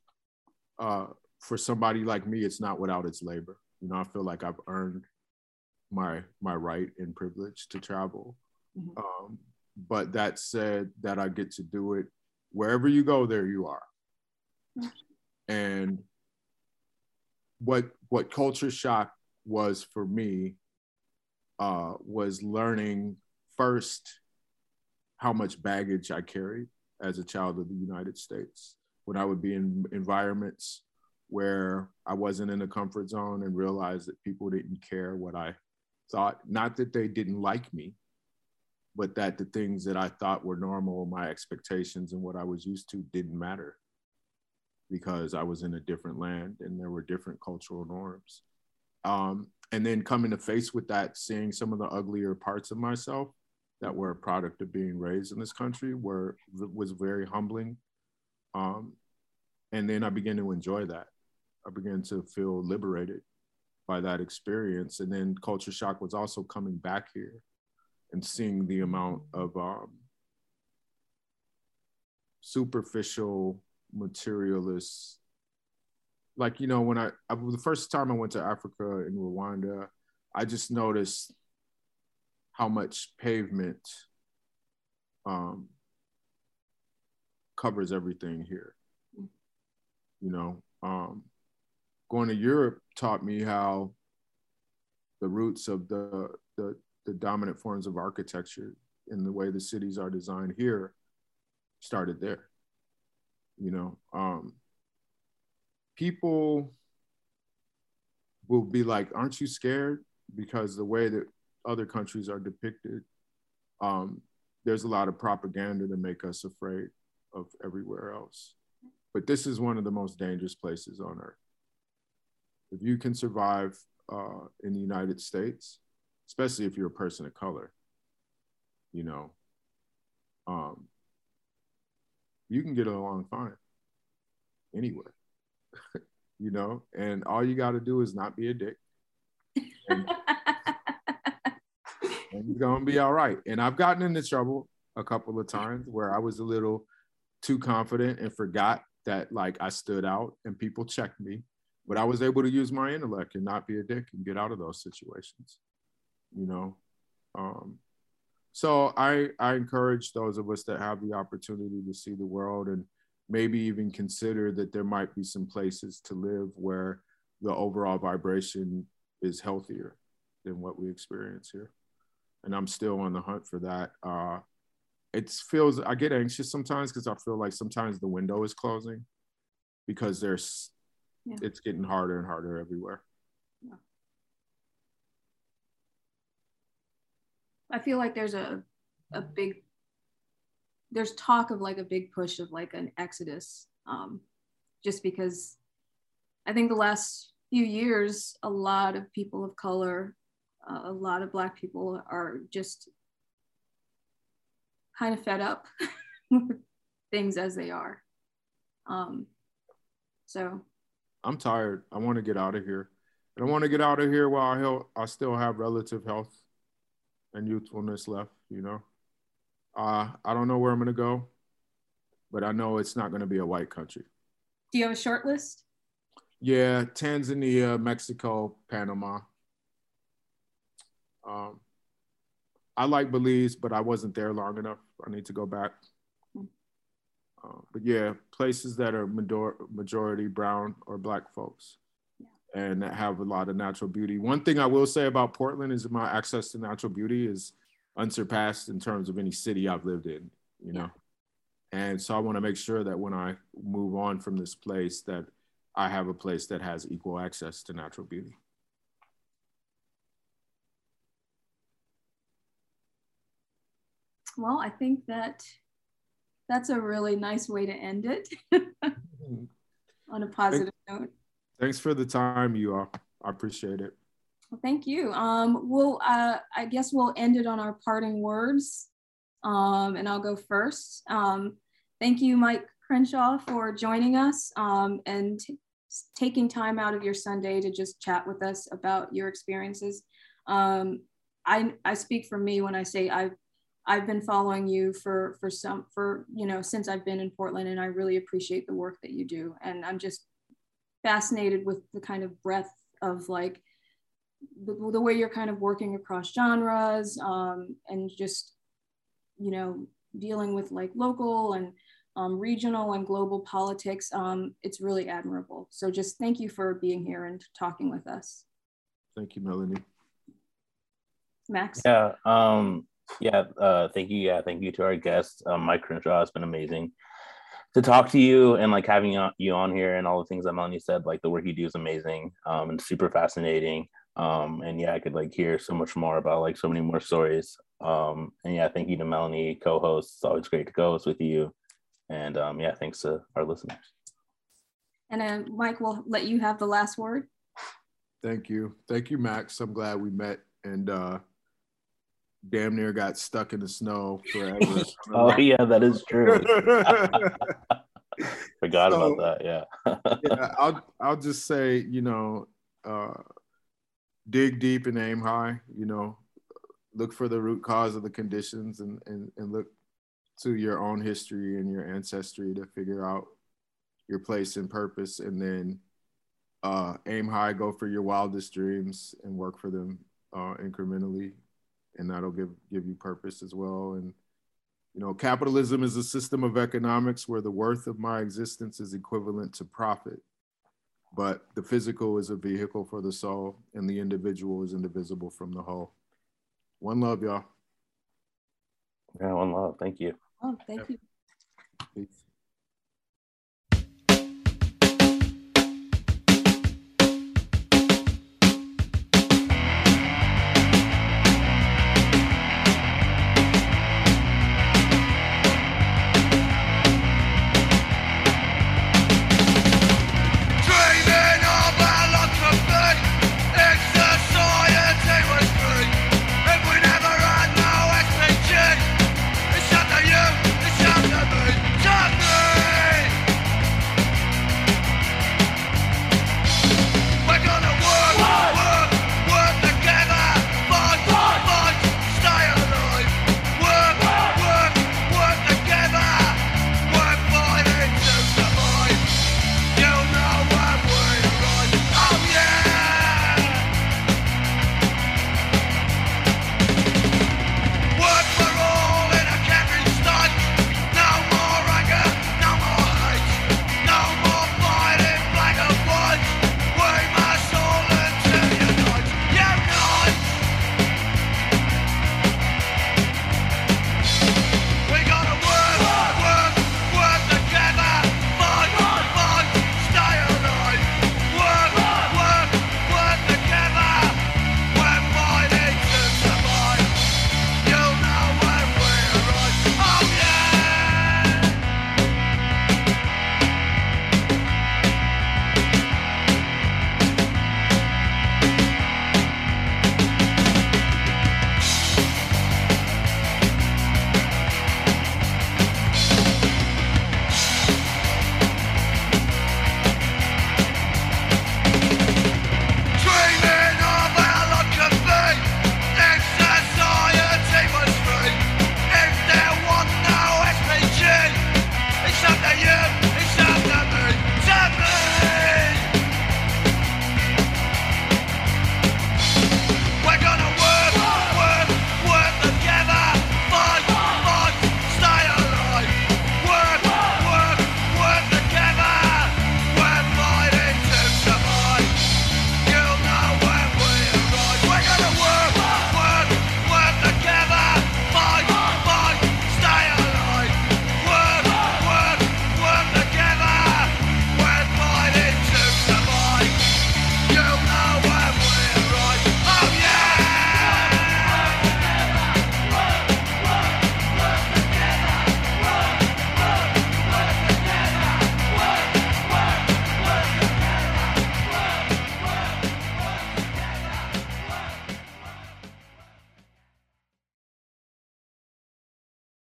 Uh, for somebody like me it's not without its labor. You know i feel like i've earned my my right and privilege to travel. Mm-hmm. um, but that said that i get to do it wherever you go there you are. And what what culture shock was for me uh, was learning first how much baggage i carried as a child of the united states. When i would be in environments where i wasn't in a comfort zone and realized that people didn't care what i thought not that they didn't like me but that the things that I thought were normal, my expectations and what I was used to didn't matter because I was in a different land and there were different cultural norms. Um, and then coming to face with that, seeing some of the uglier parts of myself that were a product of being raised in this country were was very humbling. Um, and then I began to enjoy that. I began to feel liberated by that experience. And then culture shock was also coming back here and seeing the amount of um, superficial materialist like you know when I, I, the first time i went to africa in rwanda i just noticed how much pavement um, covers everything here. You know um, going to europe taught me how the roots of the the the dominant forms of architecture in the way the cities are designed here started there. You know, um, people will be like, "Aren't you scared?" Because the way that other countries are depicted, um, there's a lot of propaganda to make us afraid of everywhere else. But this is one of the most dangerous places on earth. If you can survive uh, in the United States, especially if you're a person of color, you know, um, you can get along fine anywhere, you know, and all you got to do is not be a dick. And, and you're going to be all right. And I've gotten into trouble a couple of times where I was a little too confident and forgot that like I stood out and people checked me, but I was able to use my intellect and not be a dick and get out of those situations you know. Um, so I I encourage those of us that have the opportunity to see the world and maybe even consider that there might be some places to live where the overall vibration is healthier than what we experience here. And I'm still on the hunt for that. Uh, it feels I get anxious sometimes because I feel like sometimes the window is closing because there's yeah. it's getting harder and harder everywhere. Yeah. I feel like there's a a big there's talk of like a big push of like an exodus um, just because I think the last few years a lot of people of color uh, a lot of black people are just kind of fed up with things as they are. Um, so. I'm tired. I want to get out of here. And I want to get out of here while I, I still have relative health and youthfulness left, you know. Uh, I don't know where I'm gonna go, but I know it's not gonna be a white country. Do you have a short list? Yeah, Tanzania, Mexico, Panama. Um, I like Belize, but I wasn't there long enough. I need to go back. Uh, but yeah, places that are major- majority brown or black folks and have a lot of natural beauty. One thing I will say about Portland is my access to natural beauty is unsurpassed in terms of any city I've lived in, you know. And so I want to make sure that when I move on from this place that I have a place that has equal access to natural beauty. Well, I think that that's a really nice way to end it on a positive note. Thanks for the time, you all. I appreciate it. Well, thank you. Um, we'll, uh, I guess we'll end it on our parting words. Um, and I'll go first. Um, thank you, Mic Crenshaw, for joining us um, and taking time out of your Sunday to just chat with us about your experiences. Um, I, I speak for me when I say I've I've been following you for for some for you know since I've been in Portland, and I really appreciate the work that you do. And I'm just fascinated with the kind of breadth of like the, the way you're kind of working across genres um, and just you know dealing with like local and um, regional and global politics. Um, it's really admirable. So just thank you for being here and talking with us. Thank you, Melanie. Max. Yeah. Um, yeah. Uh, thank you. Yeah. Thank you to our guests um, Mic Crenshaw. It's been amazing to talk to you and like having you on here and all the things that Melanie said. Like the work you do is amazing um, and super fascinating. Um, and yeah, I could like hear so much more about like so many more stories. Um, and yeah, thank you to Melanie, co-host. It's always great to co-host with you. And um, yeah, thanks to our listeners. And uh, Mic, we'll let you have the last word. Thank you. Thank you, Max. I'm glad we met and uh, damn near got stuck in the snow forever. oh, yeah, that is true. Forgot so, about that. Yeah. yeah. I'll, I'll just say, you know, uh, dig deep and aim high, you know, look for the root cause of the conditions and, and, and look to your own history and your ancestry to figure out your place and purpose and then uh, aim high go for your wildest dreams and work for them uh, incrementally and that'll give give you purpose as well. And you know capitalism is a system of economics where the worth of my existence is equivalent to profit but the physical is a vehicle for the soul and the individual is indivisible from the whole. One love y'all. Yeah one love. Thank you. Oh thank you. Peace.